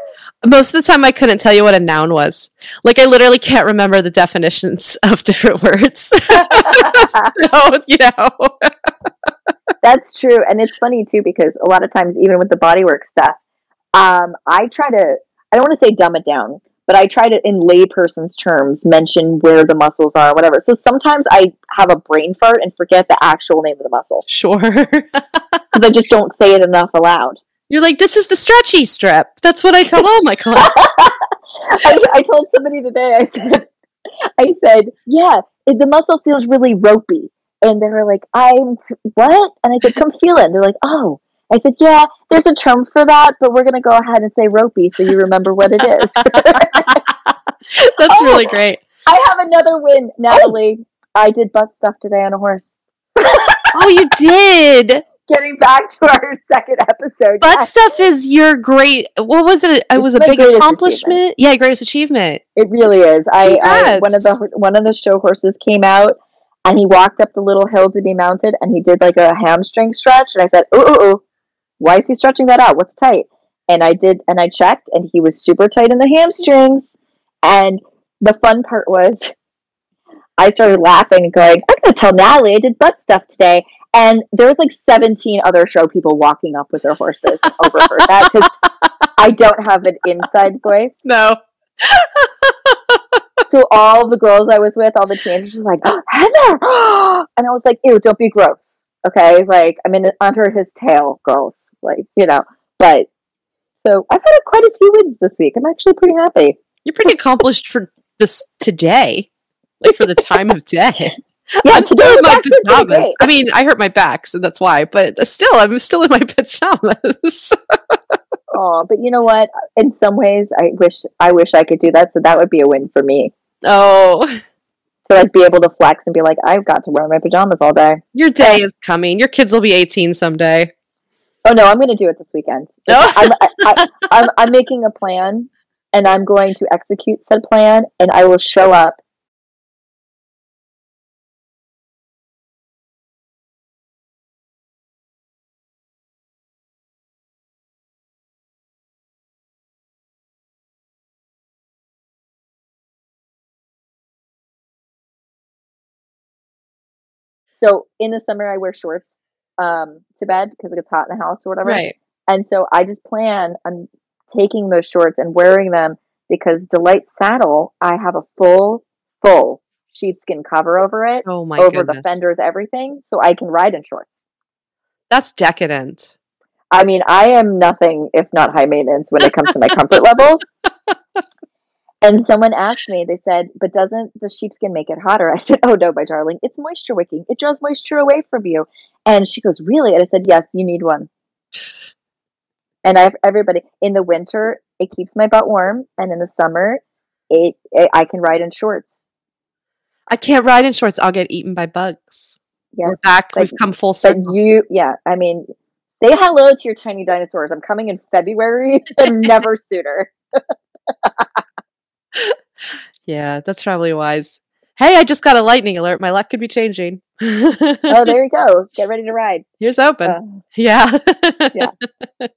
[SPEAKER 4] Most of the time, I couldn't tell you what a noun was. Like, I literally can't remember the definitions of different words. so, you know,
[SPEAKER 3] That's true, and it's funny too because a lot of times, even with the bodywork stuff, um, I try to. I don't want to say dumb it down, but I try to, in layperson's terms, mention where the muscles are, whatever. So sometimes I have a brain fart and forget the actual name of the muscle
[SPEAKER 4] sure.
[SPEAKER 3] because I just don't say it enough aloud.
[SPEAKER 4] You're like, this is the stretchy strip. That's what I tell all my clients.
[SPEAKER 3] I, I told somebody today. I said, I said, yeah, the muscle feels really ropey, and they were like, I'm what? And I said, come feel it. And they're like, oh. I said, yeah, there's a term for that, but we're gonna go ahead and say ropey so you remember what it is.
[SPEAKER 4] That's
[SPEAKER 3] Oh.
[SPEAKER 4] really great.
[SPEAKER 3] I have another win, oh. Natalie. I did butt stuff today on a horse.
[SPEAKER 4] Oh, you did.
[SPEAKER 3] Getting back to our second episode.
[SPEAKER 4] Butt
[SPEAKER 3] yes,
[SPEAKER 4] stuff is your great. What was it? It was a big accomplishment. Yeah, greatest achievement.
[SPEAKER 3] It really is. I, I one of the one of the show horses came out and he walked up the little hill to be mounted and he did like a hamstring stretch and I said, "Ooh, ooh, ooh. Why is he stretching that out? What's tight?" And I did and I checked and he was super tight in the hamstrings. And the fun part was I started laughing and going, I'm gonna tell Natalie I did butt stuff today. And there was like 17 other show people walking up with their horses overheard that because I don't have an inside voice
[SPEAKER 4] No.
[SPEAKER 3] so all the girls I was with, all the teenagers, were like, oh, Heather, and I was like, ew, don't be gross, okay? Like I'm in under his tail, girls, like you know. But so I've had quite a few wins this week. I'm actually pretty happy.
[SPEAKER 4] You're pretty accomplished for this today, like for the time of day.
[SPEAKER 3] Yeah,
[SPEAKER 4] I'm still in my pajamas. I mean, I hurt my back, so that's why. But still, I'm still in my pajamas.
[SPEAKER 3] Oh, but you know what? In some ways, I wish I wish I could do that. So that would be a win for me
[SPEAKER 4] oh,
[SPEAKER 3] to like be able to flex and be like, I've got to wear my pajamas all day.
[SPEAKER 4] your day is coming. Your kids will be 18 someday.
[SPEAKER 3] Oh no, I'm going to do it this weekend.
[SPEAKER 4] No. Oh.
[SPEAKER 3] I'm, I, I, I'm, I'm making a plan, and I'm going to execute said plan, and I will show up. So in the summer, I wear shorts um, to bed because it gets hot in the house or whatever.
[SPEAKER 4] Right.
[SPEAKER 3] And so I just plan on taking those shorts and wearing them because Delight Saddle, I have a full, full sheepskin cover over it,
[SPEAKER 4] Oh my
[SPEAKER 3] over
[SPEAKER 4] goodness.
[SPEAKER 3] the fenders, everything, so I can ride in shorts.
[SPEAKER 4] That's decadent.
[SPEAKER 3] I mean, I am nothing if not high maintenance when it comes to my comfort level. And someone asked me, they said, but doesn't the sheepskin make it hotter? I said, oh no, my darling, it's moisture wicking. It draws moisture away from you. And she goes, really? And I said, yes, you need one. And I have everybody in the winter, it keeps my butt warm, and in the summer, it, it I can ride in shorts.
[SPEAKER 4] I can't ride in shorts. I'll get eaten by bugs.
[SPEAKER 3] Yes,
[SPEAKER 4] We're back.
[SPEAKER 3] but-
[SPEAKER 4] We've come full
[SPEAKER 3] but
[SPEAKER 4] circle.
[SPEAKER 3] you, yeah, I mean, say hello to your tiny dinosaurs. I'm coming in February, and never sooner.
[SPEAKER 4] yeah, that's probably wise. Hey, I just got a lightning alert. My luck could be changing.
[SPEAKER 3] oh, there you go. Get ready to ride.
[SPEAKER 4] Here's open.
[SPEAKER 3] Uh,
[SPEAKER 4] yeah.
[SPEAKER 3] yeah.